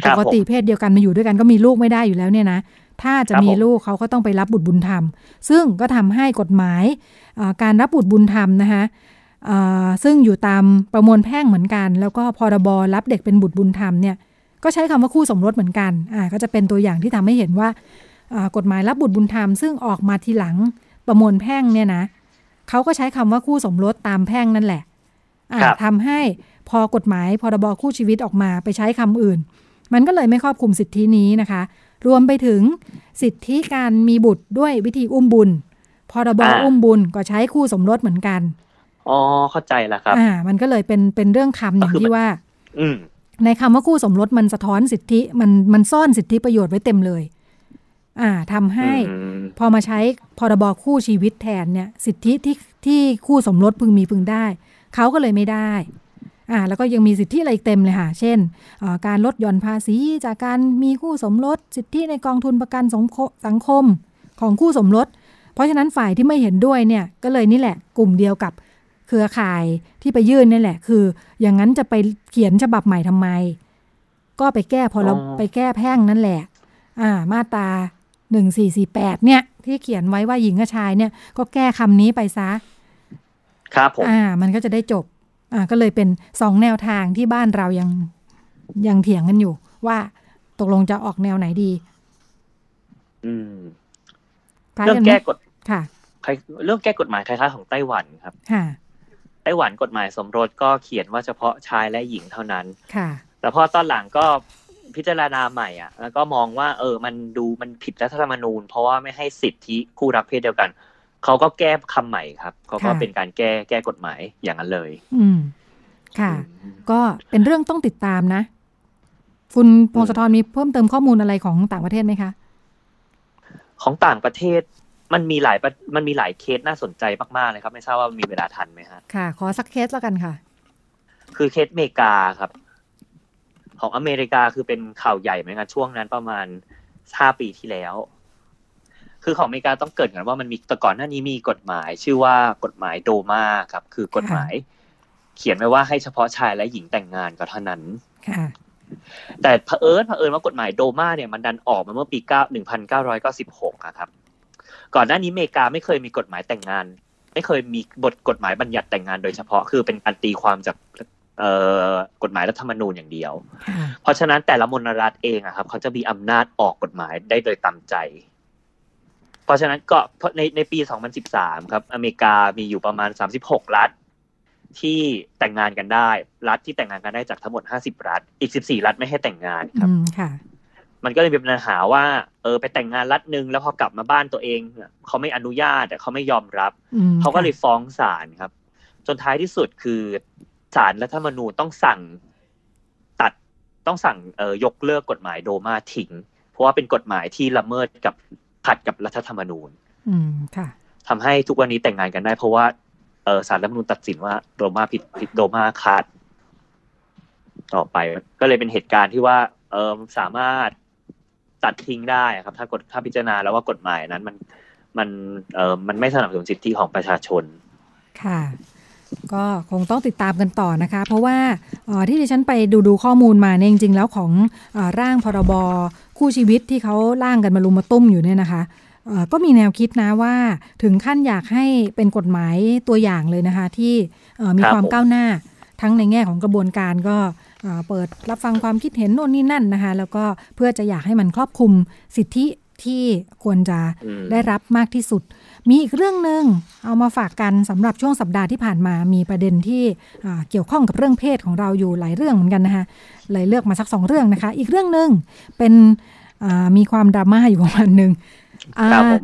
ปกติเพศเดียวกันมาอยู่ด้วยกันก็มีลูกไม่ได้อยู่แล้วเนี่ยนะ ถ้าจะมีลูกเขาก็ต้องไปรับบุตรบุญธรรม ซึ่งก็ทำให้กฎหมายการรับบุตรบุญธรรมนะคะซึ่งอยู่ตามประมวลแพ่งเหมือนกัน แล้วก็พรบรับเด็กเป็นบุตรบุญธรรมเนี่ยก็ใช้คำว่าคู่สมรสเหมือนกันอ่าก็จะเป็นตัวอย่างที่ทำให้เห็นว่ากฎหมายรับบุตรบุญธรรม ซึ่งออกมาทีหลังประมวลแพ่งเนี่ยนะเขาก็ใช้คำว่าคู่สมรสตามแพ่งนั่นแหละทำให้พอกฎหมายพรบคู่ชีวิตออกมาไปใช้คำอื่น มันก็เลยไม่ครอบคลุมสิทธินี้นะคะ รวมไปถึงสิทธิการมีบุตรด้วยวิธีอุ้มบุญ พรบอุ้มบุญก็ใช้คู่สมรสเหมือนกัน อ๋อ เข้าใจแล้วครับ อ่า มันก็เลยเป็นเป็นเรื่องคำอย่างที่ว่า อืในคำว่าคู่สมรสมันสะท้อนสิทธิมันมันซ่อนสิทธิประโยชน์ไว้เต็มเลย อ่าทำให้พอมาใช้พรบคู่ชีวิตแทนเนี่ย สิทธิที่ที่คู่สมรสพึงมีพึงได้ เขาก็เลยไม่ได้ อ่าแล้วก็ยังมีสิทธิอะไรเต็มเลยค่ะ เช่น การลดหย่อนภาษีจากการมีคู่สมรสสิทธิในกองทุนประกันสังคมของคู่สมรส เพราะฉะนั้นฝ่ายที่ไม่เห็นด้วยเนี่ยก็เลยนี่แหละกลุ่มเดียวกับเครือข่ายที่ไปยื่นนี่แหละ คือ อย่างนั้นจะไปเขียนฉบับใหม่ทำไม ก็ไปแก้พอเราไปแก้แพ่งนั่นแหละ อ่า มาตราหนึ่งสี่สี่แปดเนี่ย ที่เขียนไว้ว่าหญิงกับชายเนี่ย ก็แก้คำนี้ไปซะ ครับผมอ่า มันก็จะได้จบ อ่าก็เลยเป็นสองแนวทางที่บ้านเรายังยังเถียงกันอยู่ ว่าตกลงจะออกแนวไหนดี อืมเรื่องแก้กฎค่ะเรื่องแก้กฎหมายคล้ายๆของไต้หวันครับ ค่ะไต้หวันกฎหมายสมรสก็เขียนว่าเฉพาะชายและหญิงเท่านั้น ค่ะ แต่พอตอนหลังก็พิจารณาใหม่อะ แล้วก็มองว่า เออ มันดูมันผิดรัฐธรรมนูญ เพราะว่าไม่ให้สิทธิคู่รักเพศเดียวกัน เขาก็แก้คำใหม่ครับ เขาก็เป็นการแก้แก้กฎหมายอย่างนั้นเลย อืม ค่ะ ก็เป็นเรื่องต้องติดตามนะ คุณพงศธรมีเพิ่มเติมข้อมูลอะไรของต่างประเทศไหมคะ ของต่างประเทศมันมีหลายมันมีหลายเคสน่าสนใจมากๆเลยครับ ไม่ทราบว่ามีเวลาทันไหมฮะ ค่ะ ขอสักเคสแล้วกันค่ะ คือเคสอเมริกาครับ ของอเมริกาคือเป็นข่าวใหญ่เหมือนกันช่วงนั้นประมาณห้าปีที่แล้ว คือของอเมริกาต้องเกิดกันว่ามันมีแต่ก่อนหน้านี้มีกฎหมาย ชื่อว่ากฎหมายโดมาครับ คือกฎหมาย เขียนไว้ว่าให้เฉพาะชายและหญิงแต่งงานก็เท่านั้นแต่เผอิญเผอิญว่ากฎหมายโดมาเนี่ยมันดันออกมาเมื่อปีเก้าหนึ่งพันเก้าร้อยเก้าสิบหกครับ ก่อนหน้านี้อเมริกาไม่เคยมีกฎหมายแต่งงาน ไม่เคยมีบทกฎหมายบัญญัติแต่งงานโดยเฉพาะคือเป็นการตีความจากกฎหมายรัฐธรรมนูญอย่างเดียว เพราะฉะนั้นแต่ละมณรัฐเองอะครับ เขาจะมีอำนาจออกกฎหมายได้โดยตามใจ ราะฉะนั้นก็ในในปี 2013 ครับ อเมริกามีอยู่ประมาณ 36 รัฐ ที่แต่งงานกันได้ รัฐที่แต่งงานกันได้จากทั้งหมด 50 รัฐ อีก 14 รัฐไม่ให้แต่งงานครับอืมค่ะมันก็เลยมีปัญหาว่าเออไปแต่งงานรัฐหนึ่งแล้วพอกลับมาบ้านตัวเองเขาไม่อนุญาตเขาไม่ยอมรับอืมเขาก็เลยค่ะฟ้องศาลครับ จนท้ายที่สุดคือศาลรัฐธรรมนูญต้องสั่งตัดต้องสั่งเออยกเลิกกฎหมายโดมาทิ้งเพราะว่าเป็นกฎหมายที่ละเมิดกับ ขัดกับรัฐธรรมนูญอืมค่ะทำให้ทุกวันนี้แต่งงานกันได้ เพราะว่าเออศาลรัฐธรรมนูญตัดสินว่าโดมาผิดผิดโดมาขาดต่อไป ก็เลยเป็นเหตุการณ์ที่ว่า เออสามารถตัดทิ้งได้ครับ ถ้ากฎถ้าพิจารณาแล้วว่ากฎหมายนั้นมันมันเออมันไม่สนับสนุนสิทธิของประชาชน ค่ะ ก็คงต้องติดตามกันต่อนะคะ เพราะว่าเอ่อที่ดิฉันไปดูดูข้อมูลมาเนี่ยจริงๆ แล้วของเออร่างพรบคู่ชีวิตที่เขาร่างกันมารุมมาตุ้มอยู่เนี่ยนะคะเอ่อก็มีแนวคิดนะว่าถึงขั้นอยากให้เป็นกฎหมายตัวอย่างเลยนะคะ ที่เอ่อมีครับความผมก้าวหน้า ทั้งในแง่ของกระบวนการก็เอ่อเปิดรับฟังความคิดเห็นโน่นนี่นั่นนะคะ แล้วก็เพื่อจะอยากให้มันครอบคลุมสิทธิ ที่ควรจะอืมได้รับมากที่สุด มีอีกเรื่องหนึ่งเอามาฝากกันสำหรับช่วงสัปดาห์ที่ผ่านมามีประเด็นที่อ่าเกี่ยวข้องกับเรื่องเพศของเราอยู่หลายเรื่องเหมือนกันนะคะเลยเลือกมาสักสองเรื่องนะคะ อีกเรื่องหนึ่งเป็นอ่ามีความดราม่าอยู่ประมาณหนึ่งอ่าครับผม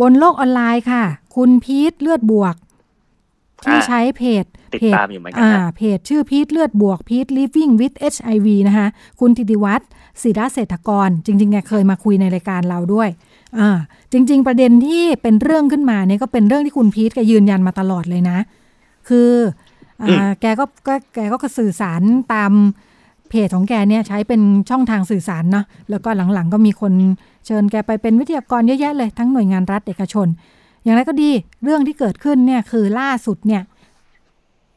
บนโลกออนไลน์ค่ะ คุณพีทเลือดบวก ที่อ่าใช้เพจ ติดเพจตามอยู่เหมือนกันอ่านะเพจชื่อพีทเลือดบวกพีท living with HIV นะคะคุณธิติวัฒน์ศิระเศรษฐกร จริงๆแกเคยมาคุยในรายการเราด้วยอ่าจริง ๆ ประเด็นที่เป็นเรื่องขึ้นมาเนี่ยก็เป็นเรื่องที่คุณพีทแกยืนยันมาตลอดเลยนะ คืออ่าแกก็ก็แกก็สื่อสารตามเพจของแกเนี่ยใช้เป็นช่องทางสื่อสารเนาะแล้วก็หลังๆก็มีคนเชิญแกไปเป็นวิทยากรเยอะแยะเลย ทั้งหน่วยงานรัฐเอกชน อย่างไรก็ดีเรื่องที่เกิดขึ้นเนี่ยคือล่าสุดเนี่ย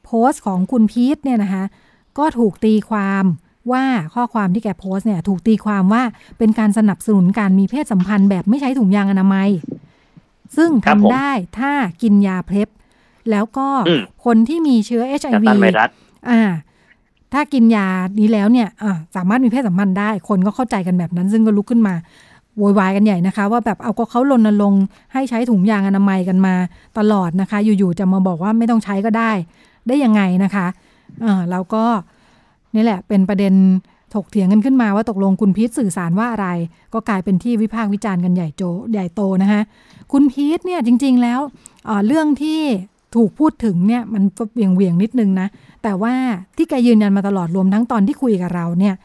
โพสต์ของคุณพีทเนี่ยนะคะก็ถูกตีความว่าข้อความที่แกโพสต์เนี่ยถูกตีความว่าเป็นการสนับสนุนการมีเพศสัมพันธ์แบบไม่ใช้ถุงยางอนามัย ซึ่งครับทำผมได้ถ้ากินยาเพล็บแล้วก็อืมคนที่มีเชื้อจะ HIV ต้านไวรัสอ่า ถ้ากินยานี้แล้วเนี่ยอ่าสามารถมีเพศสัมพันธ์ได้ คนก็เข้าใจกันแบบนั้น ซึ่งก็ลุกขึ้นมาโวยวายกันใหญ่นะคะ ว่าแบบเอาก็เขารณรงค์ให้ใช้ถุงยางอนามัยกันมาตลอดนะคะ อยู่ๆจะมาบอกว่าไม่ต้องใช้ก็ได้ ได้ยังไงนะคะเออแล้วก็นี่แหละเป็นประเด็นถกเถียงกันขึ้นมาว่าตกลงคุณพีทสื่อสารว่าอะไร ก็กลายเป็นที่วิพากษ์วิจารณ์กันใหญ่โจใหญ่โตนะคะคุณพีทเนี่ยจริง ๆ แล้วเอ่อเรื่องที่ถูกพูดถึงเนี่ยมันก็เวียงเวียงๆนิดนึงนะ แต่ว่าที่แกยืนยันมาตลอดรวมทั้งตอนที่คุยกับเราเนี่ย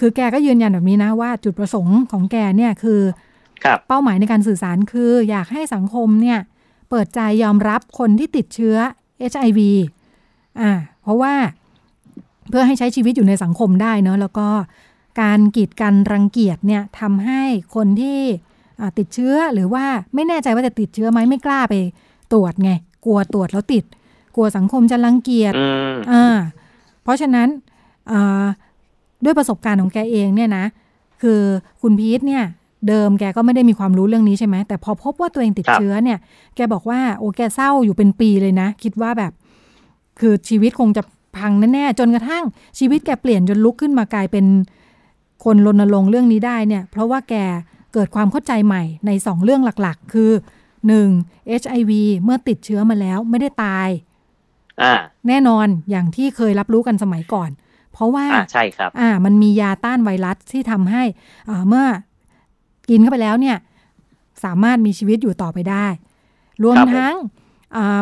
คือแกก็ยืนยันแบบนี้นะว่าจุดประสงค์ของแกเนี่ยคือครับเป้าหมายในการสื่อสารคืออยากให้สังคมเนี่ยเปิดใจยอมรับคนที่ติดเชื้อ HIV อ่าเพราะว่าเพื่อให้ใช้ชีวิตอยู่ในสังคมได้เนอะแล้วก็การกีดกันรังเกียจเนี่ยทำให้คนที่อ่าติดเชื้อหรือว่าไม่แน่ใจว่าจะติดเชื้อไหมไม่กล้าไปตรวจไง กลัวตรวจแล้วติด กลัวสังคมจะรังเกียจอืมอ่าเพราะฉะนั้นอ่าด้วยประสบการณ์ของแกเองเนี่ยนะ คือคุณพีทเนี่ยเดิมแกก็ไม่ได้มีความรู้เรื่องนี้ใช่ไหมแต่พอพบว่าตัวเองติดครับเชื้อเนี่ย แกบอกว่าโอ้แกเศร้าอยู่เป็นปีเลยนะ คิดว่าแบบ คือชีวิตคงจะพังแน่ๆจนกระทั่งชีวิตแกเปลี่ยนจนลุกขึ้นมากลายเป็นคนรณรงค์เรื่องนี้ได้เนี่ยเพราะว่าแกเกิดความเข้าใจใหม่ในสองเรื่องหลักๆ คือ 1. HIV เมื่อติดเชื้อมาแล้วไม่ได้ตายอ่าแน่นอนอย่างที่เคยรับรู้กันสมัยก่อน เพราะว่าอ่าใช่ครับอ่ามันมียาต้านไวรัสที่ทำให้อ่าเมื่อกินเข้าไปแล้วเนี่ย สามารถมีชีวิตอยู่ต่อไปได้ รวมครับผมทั้งอ่า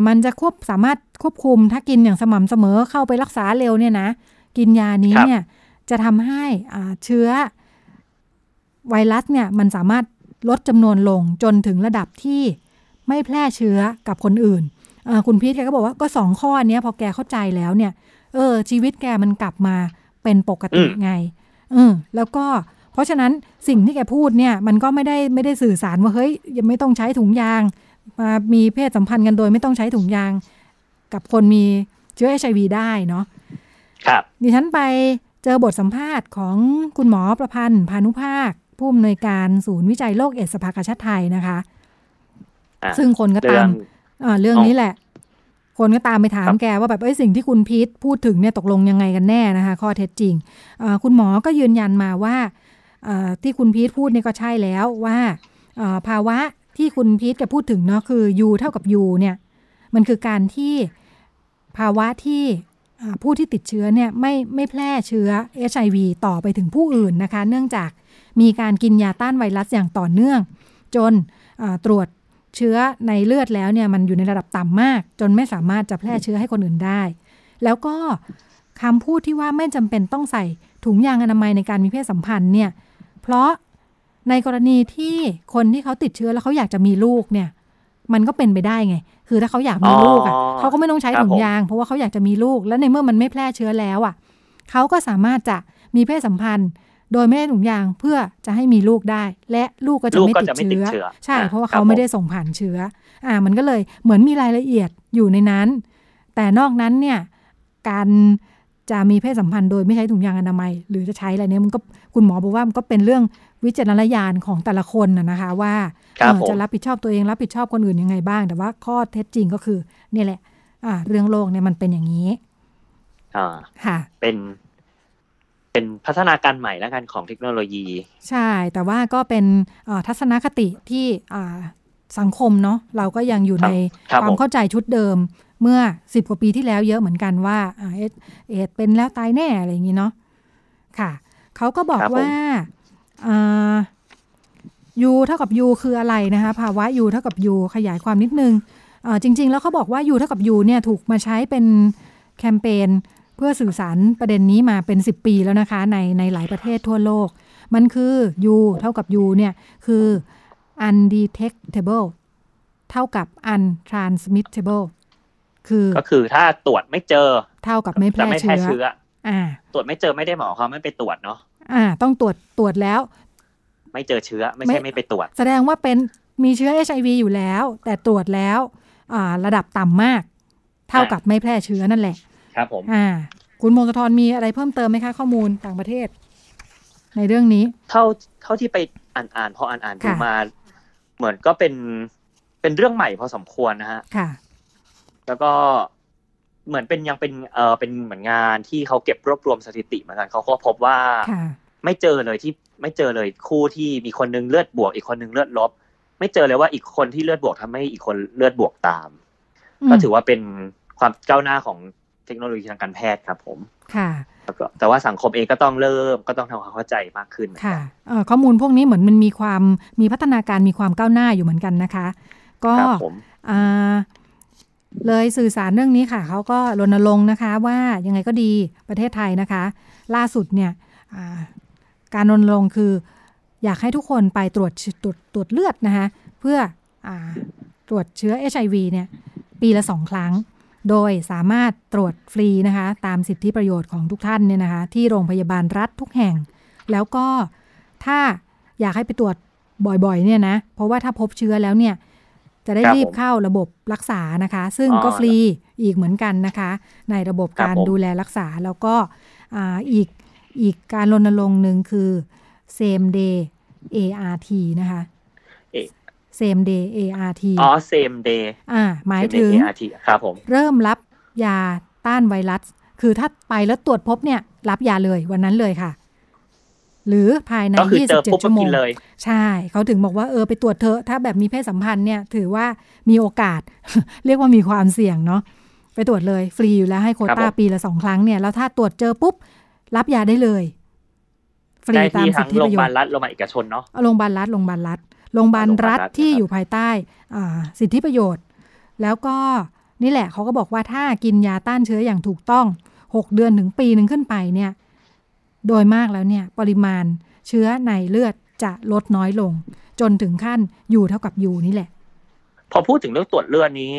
มันจะควบสามารถควบคุมถ้ากินอย่างสม่ำเสมอเข้าไปรักษาเร็วเนี่ยนะ กินยานี้เนี่ยจะทำให้อ่าเชื้อไวรัสเนี่ยมันสามารถลดจำนวนลงจนถึงระดับที่ไม่แพร่เชื้อกับคนอื่นอ่าคุณพีทแกก็บอกว่าก็สองข้อเนี้ยพอแกเข้าใจแล้วเนี่ย เออ ชีวิตแกมันกลับมาเป็นปกติอืมไงเออแล้วก็เพราะฉะนั้นสิ่งที่แกพูดเนี่ย มันก็ไม่ได้ไม่ได้สื่อสารว่าเฮ้ยยังไม่ต้องใช้ถุงยาง มามีเพศสัมพันธ์กันโดยไม่ต้องใช้ถุงยาง กับคนมีเชื้อ HIV ได้เนาะครับดิฉันไปเจอบทสัมภาษณ์ของคุณหมอประพันธ์พานุภาค ผู้อำนวยการศูนย์วิจัยโรคเอดส์สภากาชาติไทยนะคะอ่าซึ่งคนก็เรื่ตาอมงอ่าเรื่องนี้แหละ คนก็ตามไปถามครับแกว่าแบบเอ้ยสิ่งที่คุณพีทพูดถึงเนี่ยตกลงยังไงกันแน่นะคะ ข้อเท็จจริงอ่าคุณหมอก็ยืนยันมาว่าอ่าที่คุณพีทพูดเนี่ยก็ใช่แล้วว่าอ่าภาวะ ที่คุณพีทแกพูดถึงเนาะคือ U เท่ากับ U เนี่ยมันคือการที่ภาวะที่ผู้ที่ติดเชื้อเนี่ยไม่ไม่แพร่เชื้อ HIV ต่อไปถึงผู้อื่นนะคะ เนื่องจากมีการกินยาต้านไวรัสอย่างต่อเนื่อง จนตรวจเชื้อในเลือดแล้วเนี่ยมันอยู่ในระดับต่ำมาก จนไม่สามารถจะแพร่เชื้อให้คนอื่นได้ แล้วก็คำพูดที่ว่าไม่จำเป็นต้องใส่ถุงยางอนามัยในการมีเพศสัมพันธ์เนี่ยเพราะ ในกรณีที่คนที่เขาติดเชื้อแล้วเขาอยากจะมีลูกเนี่ย มันก็เป็นไปได้ไง คือถ้าเขาอยากมีลูกอะเขาก็ไม่ต้องใช้ถุงยาง เพราะว่าเขาอยากจะมีลูก แล้วในเมื่อมันไม่แพร่เชื้อแล้วอะเขาก็สามารถจะมีเพศสัมพันธ์ โดยไม่ได้ถุงยางเพื่อจะให้มีลูกได้ และลูกก็จะไม่ติดเชื้อ ใช่ เพราะว่าเขาไม่ได้ส่งผ่านเชื้อ อ่า มันก็เลยเหมือนมีรายละเอียดอยู่ในนั้น แต่นอกนั้นเนี่ยการจะมีเพศสัมพันธ์โดยไม่ใช้ถุงยางอนามัย หรือจะใช้อะไรเนี้ยมันก็คุณหมอบอกว่ามันก็เป็นเรื่อง วิจารณญาณของแต่ละคนนะคะว่าจะรับผิดชอบตัวเองรับผิดชอบคนอื่นยังไงบ้าง แต่ว่าข้อเท็จจริงก็คือนี่แหละ อ่า เรื่องโลกเนี่ยมันเป็นอย่างนี้อ่าค่ะ เป็น เป็นพัฒนาการใหม่แล้วกันของเทคโนโลยี ใช่ แต่ว่าก็เป็นทัศนคติที่สังคมเนาะเราก็ยังอยู่ในความเข้าใจชุดเดิมเมื่อสิบกว่าปีที่แล้วเยอะเหมือนกันว่าเอดเอดเป็นแล้วตายแน่อะไรอย่างนี้เนาะค่ะ เขาก็บอกว่า ยูเท่ากับยูคืออะไรนะคะภาวะยูเท่ากับยูขยายความนิดนึงจริง ๆ แล้วเขาบอกว่ายูเท่ากับยูเนี่ยถูกมาใช้เป็นแคมเปญเพื่อสื่อสารประเด็นนี้มาเป็น 10 ปีแล้วนะคะในในหลายประเทศทั่วโลก มันคือยูเท่ากับยูเนี่ยคือ undetectable เท่ากับ untransmittable คือก็คือถ้าตรวจไม่เจอ เท่ากับไม่แพร่เชื้อ อ่า ตรวจไม่เจอไม่ได้หมอเขาไม่ไปตรวจเนาะ อ่า ต้องตรวจตรวจแล้ว ไม่เจอเชื้อไม่ใช่ไม่ไปตรวจ แสดงว่าเป็นมีเชื้อเอชไอวีอยู่แล้ว แต่ตรวจแล้วอ่าระดับต่ำมาก เท่ากับไม่แพร่เชื้อนั่นแหละ ครับผม อ่า คุณมงคลทรมีอะไรเพิ่มเติมไหมคะ ข้อมูลต่างประเทศ ในเรื่องนี้ เท่าเท่าที่ไปอ่านอ่านพออ่านอ่านดูมา เหมือนก็เป็นเป็นเรื่องใหม่พอสมควรนะฮะค่ะ แล้วก็ เหมือนเป็นยังเป็นเออเป็นเหมือนงานที่เขาเก็บรวบรวมสถิติเหมือนกันเขาก็พบว่าไม่เจอเลยที่ไม่เจอเลยคู่ที่มีคนนึงเลือดบวก อีกคนนึงเลือดลบ ไม่เจอเลยว่าอีกคนที่เลือดบวกทำให้อีกคนเลือดบวกตาม ก็ถือว่าเป็นความก้าวหน้าของเทคโนโลยีทางการแพทย์ครับผมค่ะแต่ว่าสังคมเองก็ต้องเริ่มก็ต้องทำความเข้าใจมากขึ้นค่ะข้อมูลพวกนี้เหมือนมันมีความมีพัฒนาการมีความก้าวหน้าอยู่เหมือนกันนะคะ ก็ เลยสื่อสารเรื่องนี้ค่ะ เขาก็รณรงค์นะคะว่ายังไงก็ดีประเทศไทยนะคะ ล่าสุดเนี่ยการรณรงค์คืออยากให้ทุกคนไปตรวจตรวจตรวจเลือดนะคะเพื่ออตรวจเชื้อ HIV เนี่ยปีละสองครั้ง โดยสามารถตรวจฟรีนะคะตามสิทธิประโยชน์ของทุกท่านเนี่ยนะคะที่โรงพยาบาลรัฐทุกแห่ง แล้วก็ถ้าอยากให้ไปตรวจบ่อยๆเนี่ยนะเพราะว่าถ้าพบเชื้อแล้วเนี่ย จะได้รีบเข้าระบบรักษานะคะ ซึ่งก็ฟรีอีกเหมือนกันนะคะ ในระบบการดูแลรักษาแล้วก็อีกอีกการรณรงค์หนึ่งคือ same day ART นะคะ same day ART อ๋อ same day อ่าหมายถึงครับผมเริ่มรับยาต้านไวรัส คือถ้าไปแล้วตรวจพบเนี่ย รับยาเลยวันนั้นเลยค่ะ หรือภายใน 27 ชั่วโมงใช่เขาถึงบอกว่าเออไปตรวจเถอะถ้าแบบมีเพศสัมพันธ์เนี่ยถือว่ามีโอกาส เรียกว่ามีความเสี่ยงเนาะไปตรวจเลย ฟรีอยู่แล้วให้โคต้าปีละสองครั้งเนี่ยแล้วถ้าตรวจเจอปุ๊บ รับยาได้เลย ฟรีตามสิทธิประโยชน์โรงพยาบาลรัฐโรงพยาบาลเอกชนเนาะโรงพยาบาลรัฐโรงพยาบาลรัฐโรงพยาบาลรัฐที่อยู่ภายใต้สิทธิประโยชน์ แล้วก็นี่แหละเขาก็บอกว่าถ้ากินยาต้านเชื้ออย่างถูกต้องหกเดือนถึงปีหนึ่งขึ้นไปเนี่ย โดยมากแล้วเนี่ยปริมาณเชื้อในเลือดจะลดน้อยลง จนถึงขั้นอยู่เท่ากับอยู่นี่แหละ พอพูดถึงเรื่องตรวจเลือดนี้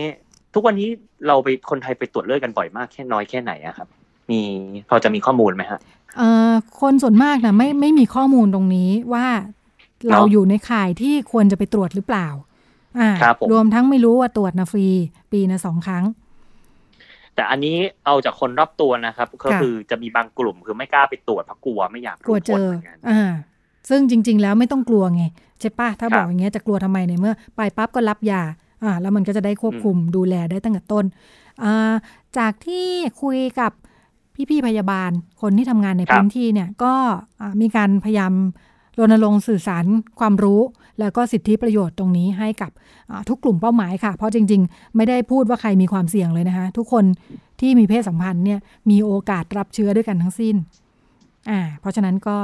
ทุกวันนี้เราไปคนไทยไปตรวจเลือดกันบ่อยมากแค่น้อยแค่ไหนอะครับ มีพอจะมีข้อมูลไหมฮะเอ่อคนส่วนมากนะไม่ไม่มีข้อมูลตรงนี้ว่าเราอยู่ในข่ายที่ควรจะไปตรวจหรือเปล่าอ่ารวมทั้งไม่รู้ว่าตรวจนะฟรี ปีนะสองครั้ง แต่อันนี้เอาจากคนรอบตัวนะครับ ก็คือจะมีบางกลุ่มคือไม่กล้าไปตรวจเพราะกลัวไม่อยากกลัวเจออ่าซึ่งจริง ๆ แล้วไม่ต้องกลัวไงใช่ปะถ้าบอกอย่างเงี้ยจะกลัวทำไมในเมื่อ ไปปั๊บก็รับยาอ่าแล้วมันก็จะได้ควบคุมดูแลได้ตั้งแต่ต้นอ่าจากที่คุยกับพี่ๆพยาบาลคนที่ทำงานในพื้นที่เนี่ยก็มีการพยายาม รณรงค์สื่อสารความรู้ แล้วก็สิทธิประโยชน์ตรงนี้ให้กับทุกกลุ่มเป้าหมายค่ะ เพราะจริง ๆ ไม่ได้พูดว่าใครมีความเสี่ยงเลยนะคะ ทุกคนที่มีเพศสัมพันธ์เนี่ยมีโอกาสรับเชื้อด้วยกันทั้งสิ้นอ่าเพราะฉะนั้นก็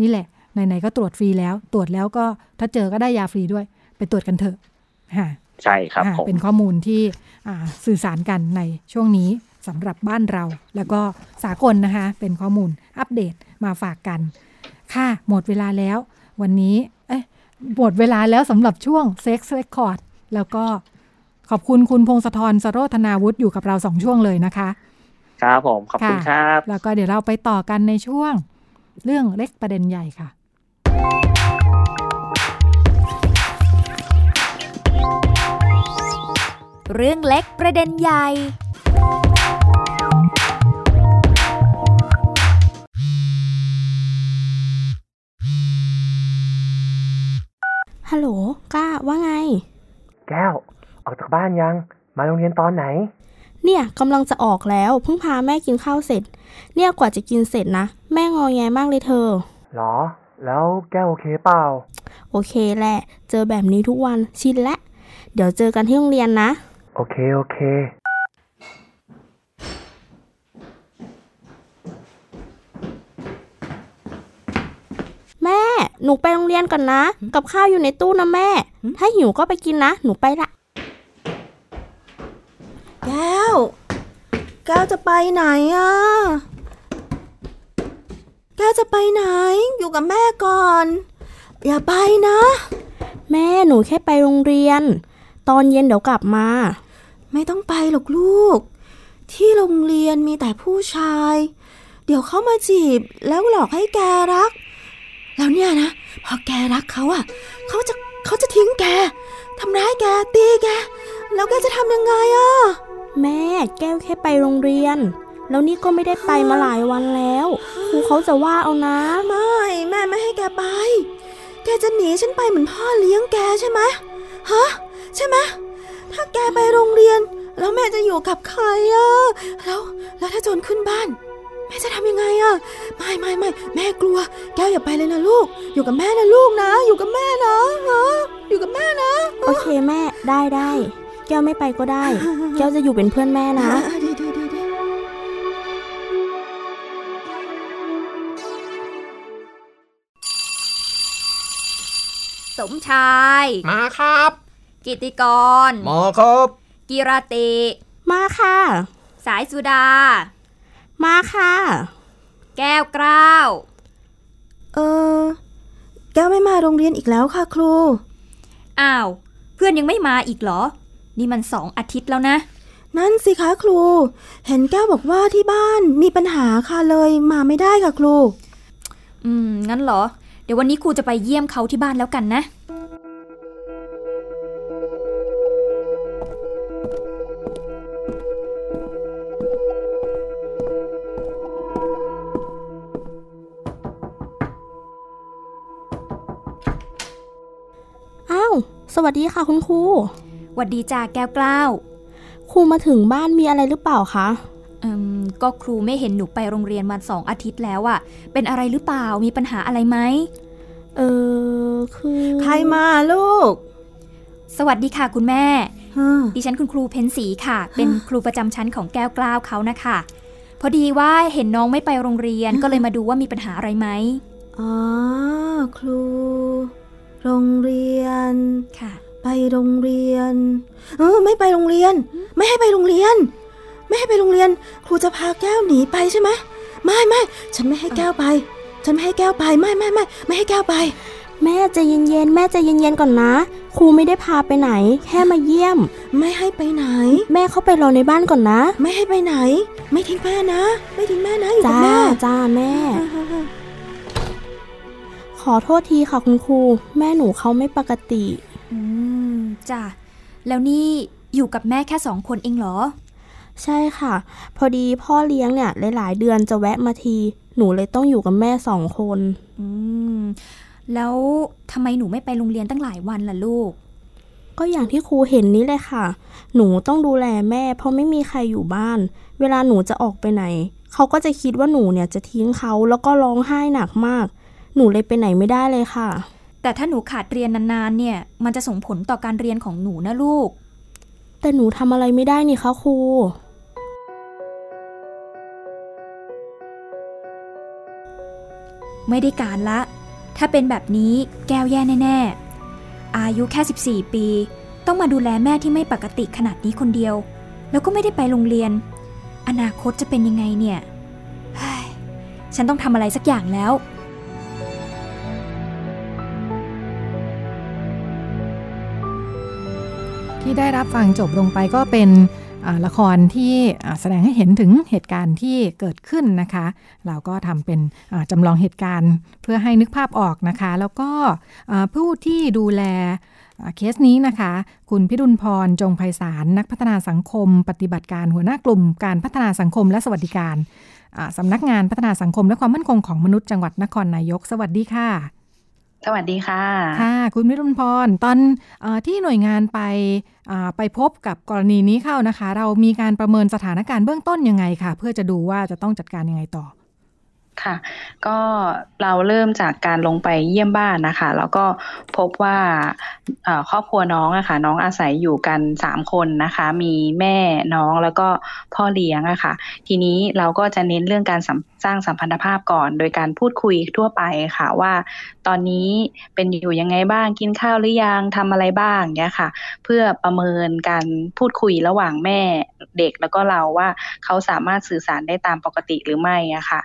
นี่แหละไหนๆก็ตรวจฟรีแล้ว ตรวจแล้วก็ถ้าเจอก็ได้ยาฟรีด้วย ไปตรวจกันเถอะค่ะใช่ครับอ่าผมเป็นข้อมูลที่อ่าสื่อสารกันในช่วงนี้สำหรับบ้านเรา แล้วก็สากลนะคะ เป็นข้อมูลอัปเดตมาฝากกัน ค่ะ หมดเวลาแล้ว วันนี้ เอ๊ะหมดเวลาแล้วสำหรับช่วง Sex Record แล้วก็ขอบคุณคุณพงศธรสโรธนาวุฒิอยู่กับเราสองช่วงเลยนะคะ ครับผม ขอบคุณครับ แล้วก็เดี๋ยวเราไปต่อกันในช่วง เรื่องเล็กประเด็นใหญ่ค่ะ เรื่องเล็กประเด็นใหญ่ ฮัลโหลก้าว่าไง แก้ว ออกจากบ้านยัง มาโรงเรียนตอนไหน เนี่ยกำลังจะออกแล้วเพิ่งพาแม่กินข้าวเสร็จ เนี่ยกว่าจะกินเสร็จนะ แม่งอแงมากเลยเธอ หรอ แล้วแก้วโอเคเปล่า โอเคแหละ เจอแบบนี้ทุกวันชินและ เดี๋ยวเจอกันที่โรงเรียนนะ โอเค โอเค แม่ หนูไปโรงเรียนก่อนนะ กับข้าวอยู่ในตู้นะแม่ ถ้าหิวก็ไปกินนะ หนูไปละ แก้ว แก้วจะไปไหนอะ แก้วจะไปไหน อยู่กับแม่ก่อน อย่าไปนะ แม่หนูแค่ไปโรงเรียน ตอนเย็นเดี๋ยวกลับมา ไม่ต้องไปหรอกลูก ที่โรงเรียนมีแต่ผู้ชาย เดี๋ยวเขามาจีบแล้วหลอกให้แกรัก แล้วเนี่ยนะ พอแกรักเขาอะเขาจะเขาจะทิ้งแกทำร้ายแกตีแก แล้วแกจะทำยังไงอะแม่แก้วแค่ไปโรงเรียน แล้วนี่ก็ไม่ได้ไปมาหลายวันแล้วครูเขาจะว่าเอานะ ไม่แม่ไม่ให้แกไป แกจะหนีฉันไปเหมือนพ่อเลี้ยงแกใช่ไหมฮะใช่ไหมถ้าแกไปโรงเรียน แล้วแม่จะอยู่กับใครอะแล้วแล้วถ้าโจรขึ้นบ้าน แม่จะทำยังไงอะไม่ไม่ไม่แม่กลัว แก้วอย่าไปเลยนะลูก อยู่กับแม่นะลูกนะ อยู่กับแม่นะฮะอยู่กับแม่นะ โอเคแม่ได้ได้ แก้วไม่ไปก็ได้ แก้วจะอยู่เป็นเพื่อนแม่นะอ่ดีดีดีดีสมชาย มาครับ กิติกรหมอครับกีราติ มาค่ะ สายสุดา มาค่ะ แก้วกล้าว เออ แก้วไม่มาโรงเรียนอีกแล้วค่ะครู อ้าว เพื่อนยังไม่มาอีกเหรอ นี่มันสองอาทิตย์แล้วนะ นั่นสิคะครู เห็นแก้วบอกว่าที่บ้านมีปัญหาค่ะเลยมาไม่ได้ค่ะครู อืม งั้นเหรอ เดี๋ยววันนี้ครูจะไปเยี่ยมเขาที่บ้านแล้วกันนะ สวัสดีค่ะคุณครูหวัดดีจ้าแก้วกล้าวครูมาถึงบ้านมีอะไรหรือเปล่าคะอืมก็ครูไม่เห็นหนูไปโรงเรียนมาสองอาทิตย์แล้วอะเป็นอะไรหรือเปล่ามีปัญหาอะไรไหมเออคือใครมาลูก สวัสดีค่ะคุณแม่ฮะดิฉันคุณครูเพนสีค่ะ เป็นครูประจำชั้นของแก้วกล้าวเขานะคะพอดีว่าเห็นน้องไม่ไปโรงเรียนก็เลยมาดูว่ามีปัญหาอะไรไหมอ๋อครู โรงเรียนค่ะ ไปโรงเรียน เออ ไม่ไปโรงเรียน ไม่ให้ไปโรงเรียน ไม่ให้ไปโรงเรียน ครูจะพาแก้วหนีไปใช่ไหมไม่ไม่ฉันไม่ให้แก้วไป ฉันไม่ให้แก้วไปไม่ไม่ไม่ไม่ให้แก้วไป แม่ใจเย็นๆแม่ใจเย็นๆก่อนนะ ครูไม่ได้พาไปไหน แค่มาเยี่ยม ไม่ให้ไปไหน แม่เข้าไปรอในบ้านก่อนนะ ไม่ให้ไปไหน ไม่ทิ้งแม่นะ ไม่ทิ้งแม่นะอยู่กับจ้าแม่จ้าแม่ ขอโทษทีค่ะคุณครู แม่หนูเขาไม่ปกติ อืมจ้ะ แล้วนี่อยู่กับแม่แค่สองคนเองเหรอ ใช่ค่ะ พอดีพ่อเลี้ยงเนี่ยหลายๆเดือนจะแวะมาที หนูเลยต้องอยู่กับแม่สองคน อืม แล้วทำไมหนูไม่ไปโรงเรียนตั้งหลายวันล่ะลูก ก็อย่างที่ครูเห็นนี้เลยค่ะ หนูต้องดูแลแม่ เพราะไม่มีใครอยู่บ้าน เวลาหนูจะออกไปไหน เขาก็จะคิดว่าหนูเนี่ยจะทิ้งเขาแล้วก็ร้องไห้หนักมากห นูเลยไปไหนไม่ได้เลยค่ะ แต่ถ้าหนูขาดเรียนนานๆเนี่ย มันจะส่งผลต่อการเรียนของหนูนะลูก แต่หนูทำอะไรไม่ได้นี่คะครูไม่ได้การละ ถ้าเป็นแบบนี้แก้วแย่แน่ ๆ อายุแค่ 14 ปี ต้องมาดูแลแม่ที่ไม่ปกติขนาดนี้คนเดียว แล้วก็ไม่ได้ไปโรงเรียน อนาคตจะเป็นยังไงเนี่ยฉันต้องทำอะไรสักอย่างแล้ว ที่ได้รับฟังจบลงไปก็เป็นละครที่แสดงให้เห็นถึงเหตุการณ์ที่เกิดขึ้นนะคะ เราก็ทำเป็นจำลองเหตุการณ์เพื่อให้นึกภาพออกนะคะ แล้วก็ผู้ที่ดูแลเคสนี้นะคะ คุณพิรุณพร จงไพศาล นักพัฒนาสังคม ปฏิบัติการหัวหน้ากลุ่ม การพัฒนาสังคมและสวัสดิการสำนักงานพัฒนาสังคมและความมั่นคงของมนุษย์จังหวัดนครนายก สวัสดีค่ะ สวัสดีค่ะ ค่ะ คุณวิรุณพร ตอนเออที่หน่วยงานไปอ่าไปพบกับกรณีนี้เข้านะคะ เรามีการประเมินสถานการณ์เบื้องต้นยังไงค่ะเพื่อจะดูว่าจะต้องจัดการยังไงต่อค่ะก็เราเริ่มจากการลงไปเยี่ยมบ้านนะคะ แล้วก็พบว่าเอ่อครอบครัวน้องอะค่ะน้องอาศัยอยู่กันสามคนนะคะ มีแม่น้องแล้วก็พ่อเลี้ยงอะค่ะ ทีนี้เราก็จะเน้นเรื่องการสัมสร้างสัมพันธภาพก่อน โดยการพูดคุยทั่วไปค่ะว่าตอนนี้เป็นอยู่ยังไงบ้างกินข้าวหรือยังทำอะไรบ้างเนี้ยค่ะ เพื่อประเมินการพูดคุยระหว่างแม่เด็กแล้วก็เราว่าเขาสามารถสื่อสารได้ตามปกติหรือไม่อะค่ะ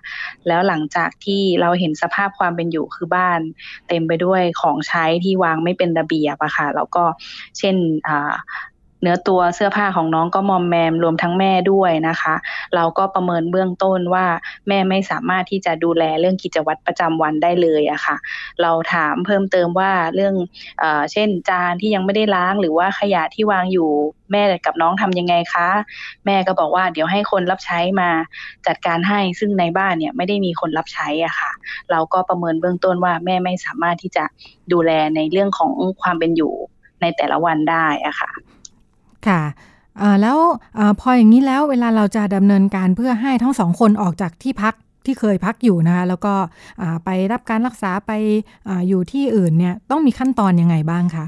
แล้วหลังจากที่เราเห็นสภาพความเป็นอยู่คือบ้าน เต็มไปด้วยของใช้ที่วางไม่เป็นระเบียบอะค่ะแล้วก็เช่นอ่า เนื้อตัวเสื้อผ้าของน้องก็มอมแมมรวมทั้งแม่ด้วยนะคะ เราก็ประเมินเบื้องต้นว่าแม่ไม่สามารถที่จะดูแลเรื่องกิจวัตรประจำวันได้เลยอะค่ะ เราถามเพิ่มเติมว่าเรื่องเอเช่นจานที่ยังไม่ได้ล้างหรือว่าขยะที่วางอยู่แม่กับน้องทำยังไงคะ แม่ก็บอกว่าเดี๋ยวให้คนรับใช้มาจัดการให้ซึ่งในบ้านเนี่ยไม่ได้มีคนรับใช้อะค่ะ เราก็ประเมินเบื้องต้นว่าแม่ไม่สามารถที่จะดูแลในเรื่องของความเป็นอยู่ในแต่ละวันได้อะค่ะ ค่ะแล้วอพออย่างนี้แล้วเวลาเราจะดำเนินการเพื่อให้ทั้งสองคนออกจากที่พักที่เคยพักอยู่นะคะแล้วก็ไปรับการรักษาไปอาอยู่ที่อื่นเนี่ยต้องมีขั้นตอนยังไงบ้างคะ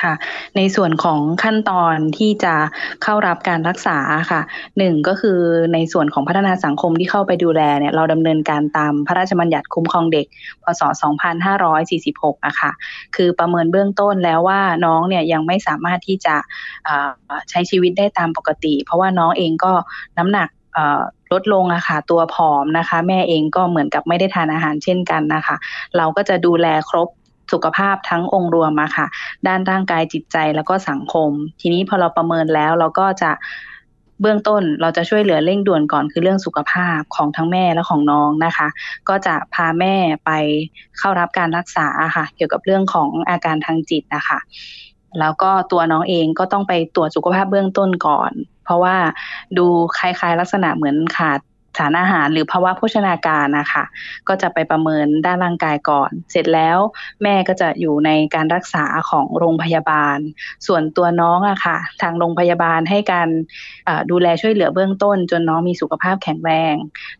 ค่ะ ในส่วนของขั้นตอนที่จะเข้ารับการรักษาค่ะหนึ่งก็คือในส่วนของพัฒนาสังคมที่เข้าไปดูแลเนี่ยเราดำเนินการตามพระราชบัญญัติคุ้มครองเด็ก พศ 2546อะค่ะคือประเมินเบื้องต้นแล้วว่าน้องเนี่ยยังไม่สามารถที่จะใช้ชีวิตได้ตามปกติ เพราะว่าน้องเองก็น้ำหนักลดลงอะค่ะตัวผอมนะคะ แม่เองก็เหมือนกับไม่ได้ทานอาหารเช่นกันนะคะ เราก็จะดูแลครบ สุขภาพทั้งองค์รวมอะค่ะ ด้านร่างกายจิตใจแล้วก็สังคม ทีนี้พอเราประเมินแล้วเราก็จะเบื้องต้นเราจะช่วยเหลือเร่งด่วนก่อนคือเรื่องสุขภาพของทั้งแม่และของน้องนะคะ ก็จะพาแม่ไปเข้ารับการรักษาค่ะ เกี่ยวกับเรื่องของอาการทางจิตนะคะแล้วก็ตัวน้องเองก็ต้องไปตรวจสุขภาพเบื้องต้นก่อน เพราะว่าดูคล้ายๆลักษณะเหมือนขาด สารอาหารหรือภาวะโภชนาการนะคะก็จะไปประเมินด้านร่างกายก่อน เสร็จแล้วแม่ก็จะอยู่ในการรักษาของโรงพยาบาล ส่วนตัวน้องอะค่ะ ทางโรงพยาบาลให้การดูแลช่วยเหลือเบื้องต้น จนน้องมีสุขภาพแข็งแรง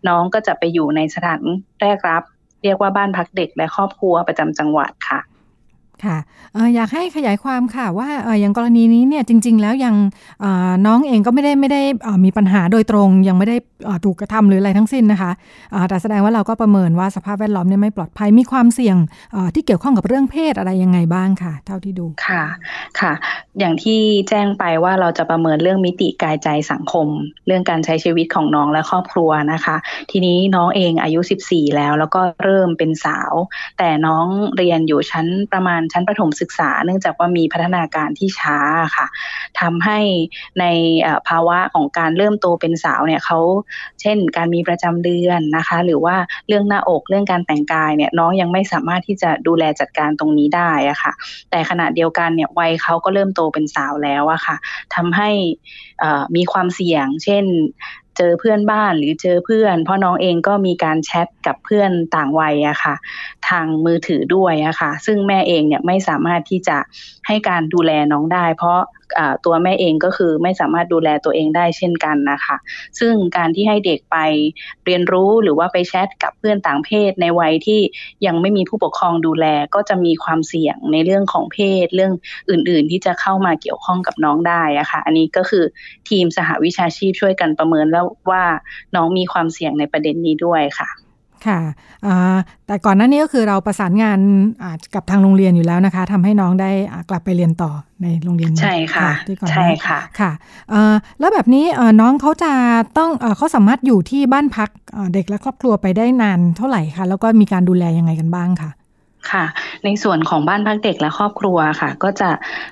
น้องก็จะไปอยู่ในสถานแรกรับ เรียกว่าบ้านพักเด็กและครอบครัวประจำจังหวัดค่ะ ค่ะออยากให้ขยายความค่ะว่าอย่างกรณีนี้เนี่ยจริง ๆ แล้วยังน้องเองก็ไม่ได้ไม่ได้มีปัญหาโดยตรง ยังไม่ได้ถูกกระทำหรืออะไรทั้งสิ้นนะคะแต่แสดงว่าเราก็ประเมินว่าสภาพแวดล้อมเนี่ยไม่ปลอดภัยมีความเสี่ยงที่เกี่ยวข้องกับเรื่องเพศอะไรยังไงบ้างค่ะ เท่าที่ดูค่ะค่ะ อย่างที่แจ้งไปว่าเราจะประเมินเรื่องมิติกายใจสังคม เรื่องการใช้ชีวิตของน้องและครอบครัวนะคะ ทีนี้น้องเองอายุ 14 แล้วแล้วก็เริ่มเป็นสาว แต่น้องเรียนอยู่ชั้นประมาณชั้นประถมศึกษา เนื่องจากว่ามีพัฒนาการที่ช้าค่ะทำให้ในภาวะของการเริ่มโตเป็นสาวเนี่ยเขาเช่น การมีประจำเดือนนะคะ หรือว่าเรื่องหน้าอกเรื่องการแต่งกายเนี่ยน้องยังไม่สามารถที่จะดูแลจัดการตรงนี้ได้อะค่ะ แต่ขณะเดียวกันเนี่ยวัยเขาก็เริ่มโตเป็นสาวแล้วอะค่ะทำให้มีความเสี่ยง เช่น เจอเพื่อนบ้านหรือเจอเพื่อน เพราะน้องเองก็มีการแชทกับเพื่อนต่างวัยอะค่ะ ทางมือถือด้วยอะค่ะ ซึ่งแม่เองเนี่ยไม่สามารถที่จะให้การดูแลน้องได้ เพราะตัวแม่เองก็คือไม่สามารถดูแลตัวเองได้เช่นกันนะคะ ซึ่งการที่ให้เด็กไปเรียนรู้หรือว่าไปแชทกับเพื่อนต่างเพศในวัยที่ยังไม่มีผู้ปกครองดูแลก็จะมีความเสี่ยงในเรื่องของเพศ เรื่องอื่น ๆ ที่จะเข้ามาเกี่ยวข้องกับน้องได้อะค่ะ อันนี้ก็คือทีมสหวิชาชีพช่วยกันประเมินแล้วว่าน้องมีความเสี่ยงในประเด็นนี้ด้วยค่ะค่ะ แต่ก่อนหน้านี้ก็คือเราประสานงานกับทางโรงเรียนอยู่แล้วนะคะทำให้น้องได้กลับไปเรียนต่อในโรงเรียนใช่ค่ะที่ก่อนใช่ค่ะค่ะ แล้วแบบนี้น้องเขาจะต้องเขาสามารถอยู่ที่บ้านพักเด็กและครอบครัวไปได้นานเท่าไหร่คะแล้วก็มีการดูแลยังไงกันบ้างคะค่ะ ในส่วนของบ้านพักเด็กและครอบครัวค่ะ ก็จะ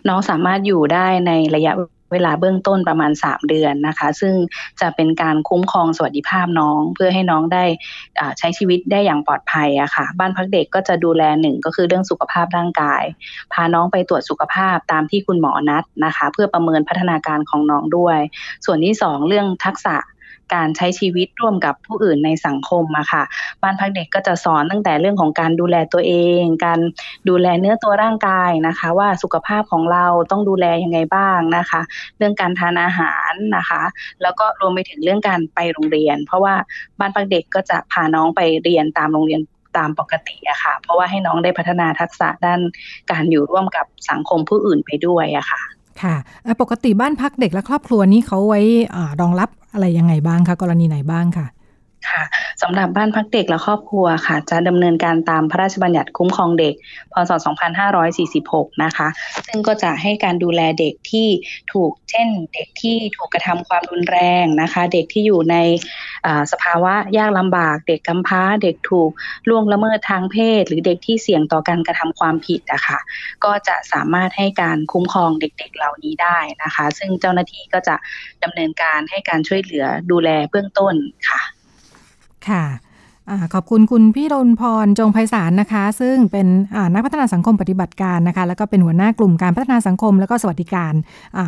น้องสามารถอยู่ได้ในระยะ เวลาเบื้องต้นประมาณ 3 เดือนนะคะ ซึ่งจะเป็นการคุ้มครองสวัสดิภาพน้อง เพื่อให้น้องได้ใช้ชีวิตได้อย่างปลอดภัยอะค่ะ บ้านพักเด็กก็จะดูแลหนึ่งก็คือเรื่องสุขภาพร่างกาย พาน้องไปตรวจสุขภาพตามที่คุณหมอนัดนะคะ เพื่อประเมินพัฒนาการของน้องด้วย ส่วนที่ 2 เรื่องทักษะ การใช้ชีวิตร่วมกับผู้อื่นในสังคมอะค่ะ บ้านพักเด็กก็จะสอนตั้งแต่เรื่องของการดูแลตัวเอง การดูแลเนื้อตัวร่างกายนะคะ ว่าสุขภาพของเราต้องดูแลยังไงบ้างนะคะ เรื่องการทานอาหารนะคะ แล้วก็รวมไปถึงเรื่องการไปโรงเรียน เพราะว่าบ้านพักเด็กก็จะพาน้องไปเรียนตามโรงเรียนตามปกติอะค่ะ เพราะว่าให้น้องได้พัฒนาทักษะด้านการอยู่ร่วมกับสังคมผู้อื่นไปด้วยอะค่ะ ค่ะ ปกติบ้านพักเด็กและครอบครัวนี้เขาไว้รองรับ อะไรยังไงบ้างคะกรณีไหนบ้างค่ะ ค่ะสำหรับบ้านพักเด็กและครอบครัวค่ะ จะดำเนินการตามพระราชบัญญัติคุ้มครองเด็ก พศ 2546 นะคะ ซึ่งก็จะให้การดูแลเด็กที่ถูกเช่น เด็กที่ถูกกระทำความรุนแรงนะคะ เด็กที่อยู่ในสภาวะยากลำบาก เด็กกำพร้า เด็กถูกล่วงละเมิดทางเพศ หรือเด็กที่เสี่ยงต่อการกระทำความผิดนะคะก็จะสามารถให้การคุ้มครองเด็กๆเหล่านี้ได้นะคะ ซึ่งเจ้าหน้าที่ก็จะดำเนินการให้การช่วยเหลือดูแลเบื้องต้นค่ะ ค่ะขอบคุณคุณพี่รนพรจงไพศาลนะคะ ซึ่งเป็นนักพัฒนาสังคมปฏิบัติการนะคะ แล้วก็เป็นหัวหน้ากลุ่มการพัฒนาสังคม และก็สวัสดิการอ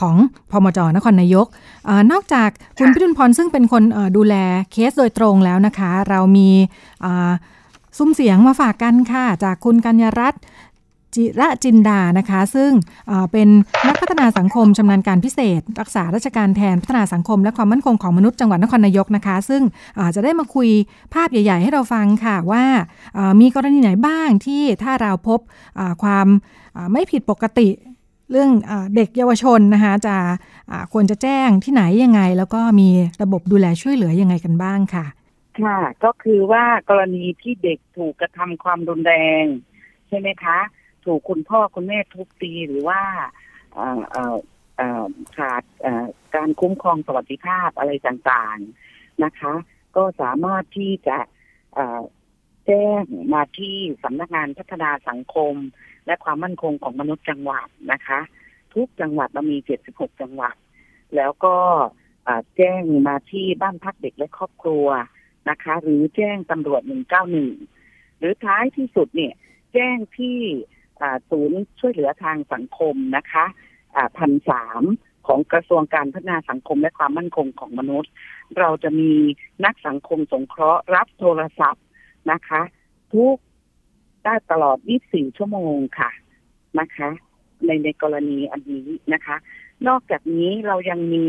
ของพมจนครนายกอนอกจากคุณพี่รนพรซึ่งเป็นคนดูแลเคสโดยตรงแล้วนะคะ เรามีซุ้มเสียงมาฝากกันค่ะ จากคุณกัญญรัตน์ จิระจินดานะคะ ซึ่งเป็นนักพัฒนาสังคมชำนาญการพิเศษ รักษาราชการแทนพัฒนาสังคม และความมั่นคงของมนุษย์จังหวัดนครนายกนะคะ ซึ่งจะได้มาคุยภาพใหญ่ ๆ ให้เราฟังค่ะว่ามีกรณีไหนบ้างที่ถ้าเราพบความไม่ผิดปกติเรื่องเด็กเยาวชนนะคะจะควรจะแจ้งที่ไหนยังไง แล้วก็มีระบบดูแลช่วยเหลือยังไงกันบ้างค่ะ ค่ะก็คือว่ากรณีที่เด็กถูกกระทำความรุนแรง ใช่ไหมคะ ถูกคุณพ่อคุณแม่ทุบตีหรือว่าขาดการคุ้มครองสวัสดิภาพอะไรต่างๆนะคะ ก็สามารถที่จะแจ้งมาที่สำนักงานพัฒนาสังคม และความมั่นคงของมนุษย์จังหวัดนะคะ ทุกจังหวัดเรามี 76 จังหวัด แล้วก็แจ้งมาที่บ้านพักเด็กและครอบครัวนะคะ หรือแจ้งตำรวจ 191 หรือท้ายที่สุดเนี่ย แจ้งที่ ศูนย์ช่วยเหลือทางสังคมนะคะพันสามของกระทรวงการพัฒนาสังคมและความมั่นคงของมนุษย์ เราจะมีนักสังคมสงเคราะห์รับโทรศัพท์นะคะ ทุกได้ตลอด 24 ชั่วโมงค่ะนะคะ ในในกรณีอันนี้นะคะ นอกจากนี้เรายังมี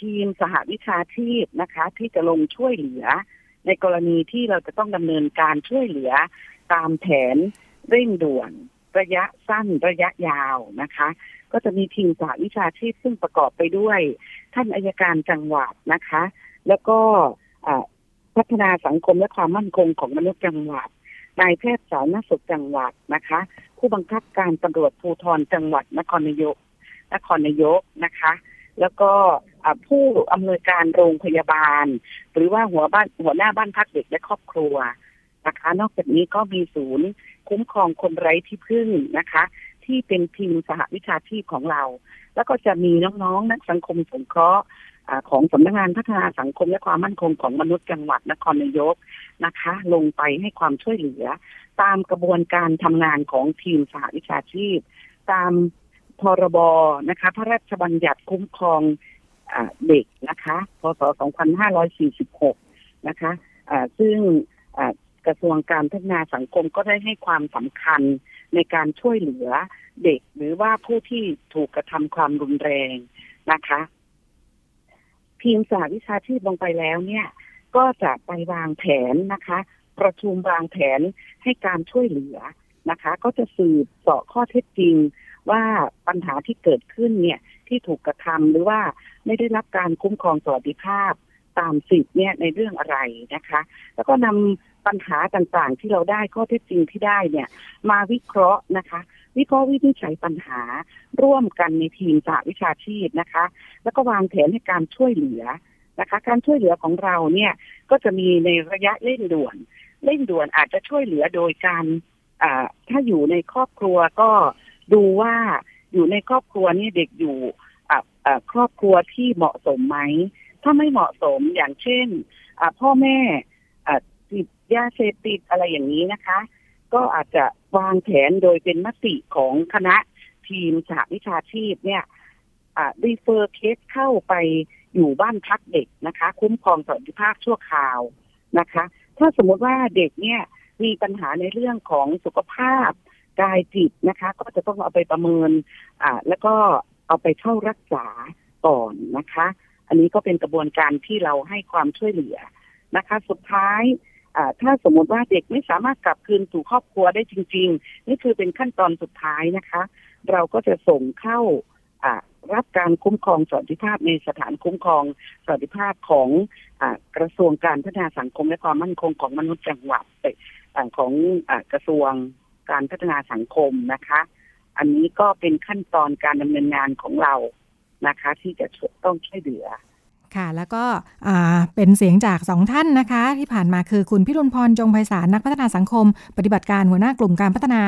ทีมสหวิชาชีพนะคะ ที่จะลงช่วยเหลือ ในกรณีที่เราจะต้องดำเนินการช่วยเหลือตามแผน เร่งด่วนระยะสั้นระยะยาวนะคะ ก็จะมีทีมสาวิชาชีพซึ่งประกอบไปด้วย ท่านอายการจังหวัดนะคะ แล้วก็พัฒนาสังคมและความมั่นคงของมนุษย์จังหวัดนายแพทย์สาธารณสุขจังหวัดนะคะ ผู้บังคับการตำรวจภูธรจังหวัดนครนายก นครนายกนะคะ แล้วก็ผู้อำนวยการโรงพยาบาล หรือว่าหัวบ้านหัวหน้าบ้านพักเด็กและครอบครัวนะคะ นอกจากนี้ก็มีศูนย์ คุ้มครองคนไร้ที่พึ่งนะคะ ที่เป็นทีมสหวิชาชีพของเรา แล้วก็จะมีน้องๆ นักสังคมสงเคราะห์ของสำนักงานพัฒนาสังคมและความมั่นคงของมนุษย์จังหวัดนครนายกนะคะ ลงไปให้ความช่วยเหลือ ตามกระบวนการทำงานของทีมสหวิชาชีพ ตามพรบนะคะ พระราชบัญญัติคุ้มครองเด็กนะคะ พศ 2546 นะคะซึ่ง กระทรวงการพัฒนาสังคมก็ได้ให้ความสำคัญในการช่วยเหลือเด็กหรือว่าผู้ที่ถูกกระทำความรุนแรงนะคะทีมสาวิชาชีพลงไปแล้วเนี่ย ก็จะไปวางแผนนะคะ ประชุมวางแผนให้การช่วยเหลือนะคะ ก็จะสืบเสาะข้อเท็จจริงว่าปัญหาที่เกิดขึ้นเนี่ยที่ถูกกระทำหรือว่าไม่ได้รับการคุ้มครองสวัสดิภาพ ตามสิทธิ์เนี่ยในเรื่องอะไรนะคะ แล้วก็นำปัญหาต่างๆ ที่เราได้ข้อเท็จจริงที่ได้เนี่ยมาวิเคราะห์นะคะ วิเคราะห์วินิจฉัยปัญหาร่วมกันในทีมสหวิชาชีพนะคะ แล้วก็วางแผนให้การช่วยเหลือนะคะ การช่วยเหลือของเราเนี่ยก็จะมีในระยะเร่งด่วนเร่งด่วนอาจจะช่วยเหลือโดยการถ้าอยู่ในครอบครัวก็ดูว่าอยู่ในครอบครัวนี่เด็กอยู่ครอบครัวที่เหมาะสมไหม ถ้าไม่เหมาะสมอย่างเช่นพ่อแม่ติดยาเสพติดอะไรอย่างนี้นะคะ ก็อาจจะวางแผนโดยเป็นมติของคณะทีมสหวิชาชีพเนี่ยรีเฟอร์เคสเข้าไปอยู่บ้านพักเด็กนะคะ คุ้มครองสวัสดิภาพชั่วคราวนะคะ ถ้าสมมติว่าเด็กเนี่ยมีปัญหาในเรื่องของสุขภาพกายจิตนะคะ ก็จะต้องเอาไปประเมินอ่าแล้วก็เอาไปเข้ารักษาก่อนนะคะ อันนี้ก็เป็นกระบวนการที่เราให้ความช่วยเหลือนะคะ สุดท้ายถ้าสมมติว่าเด็กไม่สามารถกลับคืนสู่ครอบครัวได้จริง ๆ นี่คือเป็นขั้นตอนสุดท้ายนะคะ เราก็จะส่งเข้ารับการคุ้มครองสวัสดิภาพในสถานคุ้มครองสวัสดิภาพของอกระทรวงการพัฒนาสังคมและความมั่นคงของมนุษย์จังหวัดของอกระทรวงการพัฒนาสังคมนะคะ อันนี้ก็เป็นขั้นตอนการดำเนินงานของเรา นะคะ ที่จะต้องช่วยเหลือ ค่ะ แล้วก็เป็นเสียงจากสองท่านนะคะ ที่ผ่านมาคือคุณพิรุณพรจงไพศาลนักพัฒนาสังคม ปฏิบัติการหัวหน้ากลุ่มการพัฒนา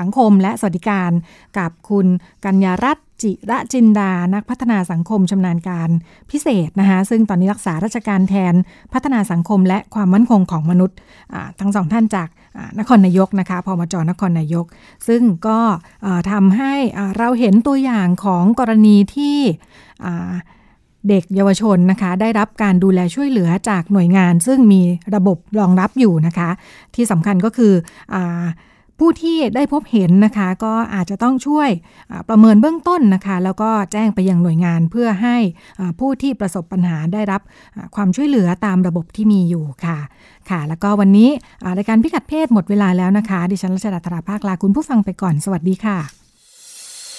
สังคมและสวัสดิการกับคุณกัญญารัตน์จิระจินดา นักพัฒนาสังคมชำนาญการพิเศษนะคะ ซึ่งตอนนี้รักษาราชการแทนพัฒนาสังคมและความมั่นคงของมนุษย์ ทั้งสองท่านจากนครนายกนะคะพมจนครนายก ซึ่งก็ทำให้เราเห็นตัวอย่างของกรณีที่ เด็กเยาวชนนะคะ ได้รับการดูแลช่วยเหลือจากหน่วยงาน ซึ่งมีระบบรองรับอยู่นะคะ ที่สำคัญก็คืออผู้ที่ได้พบเห็นนะคะ ก็อาจจะต้องช่วยประเมินเบื้องต้นนะคะ แล้วก็แจ้งไปยังหน่วยงานเพื่อให้ผู้ที่ประสบปัญหาได้รับความช่วยเหลือตามระบบที่มีอยู่ค่ะค่ะ แล้วก็วันนี้รายการพิกัดเพศหมดเวลาแล้วนะคะ ดิฉันรัชดาธราภาคลาคุณผู้ฟังไปก่อนสวัสดีค่ะ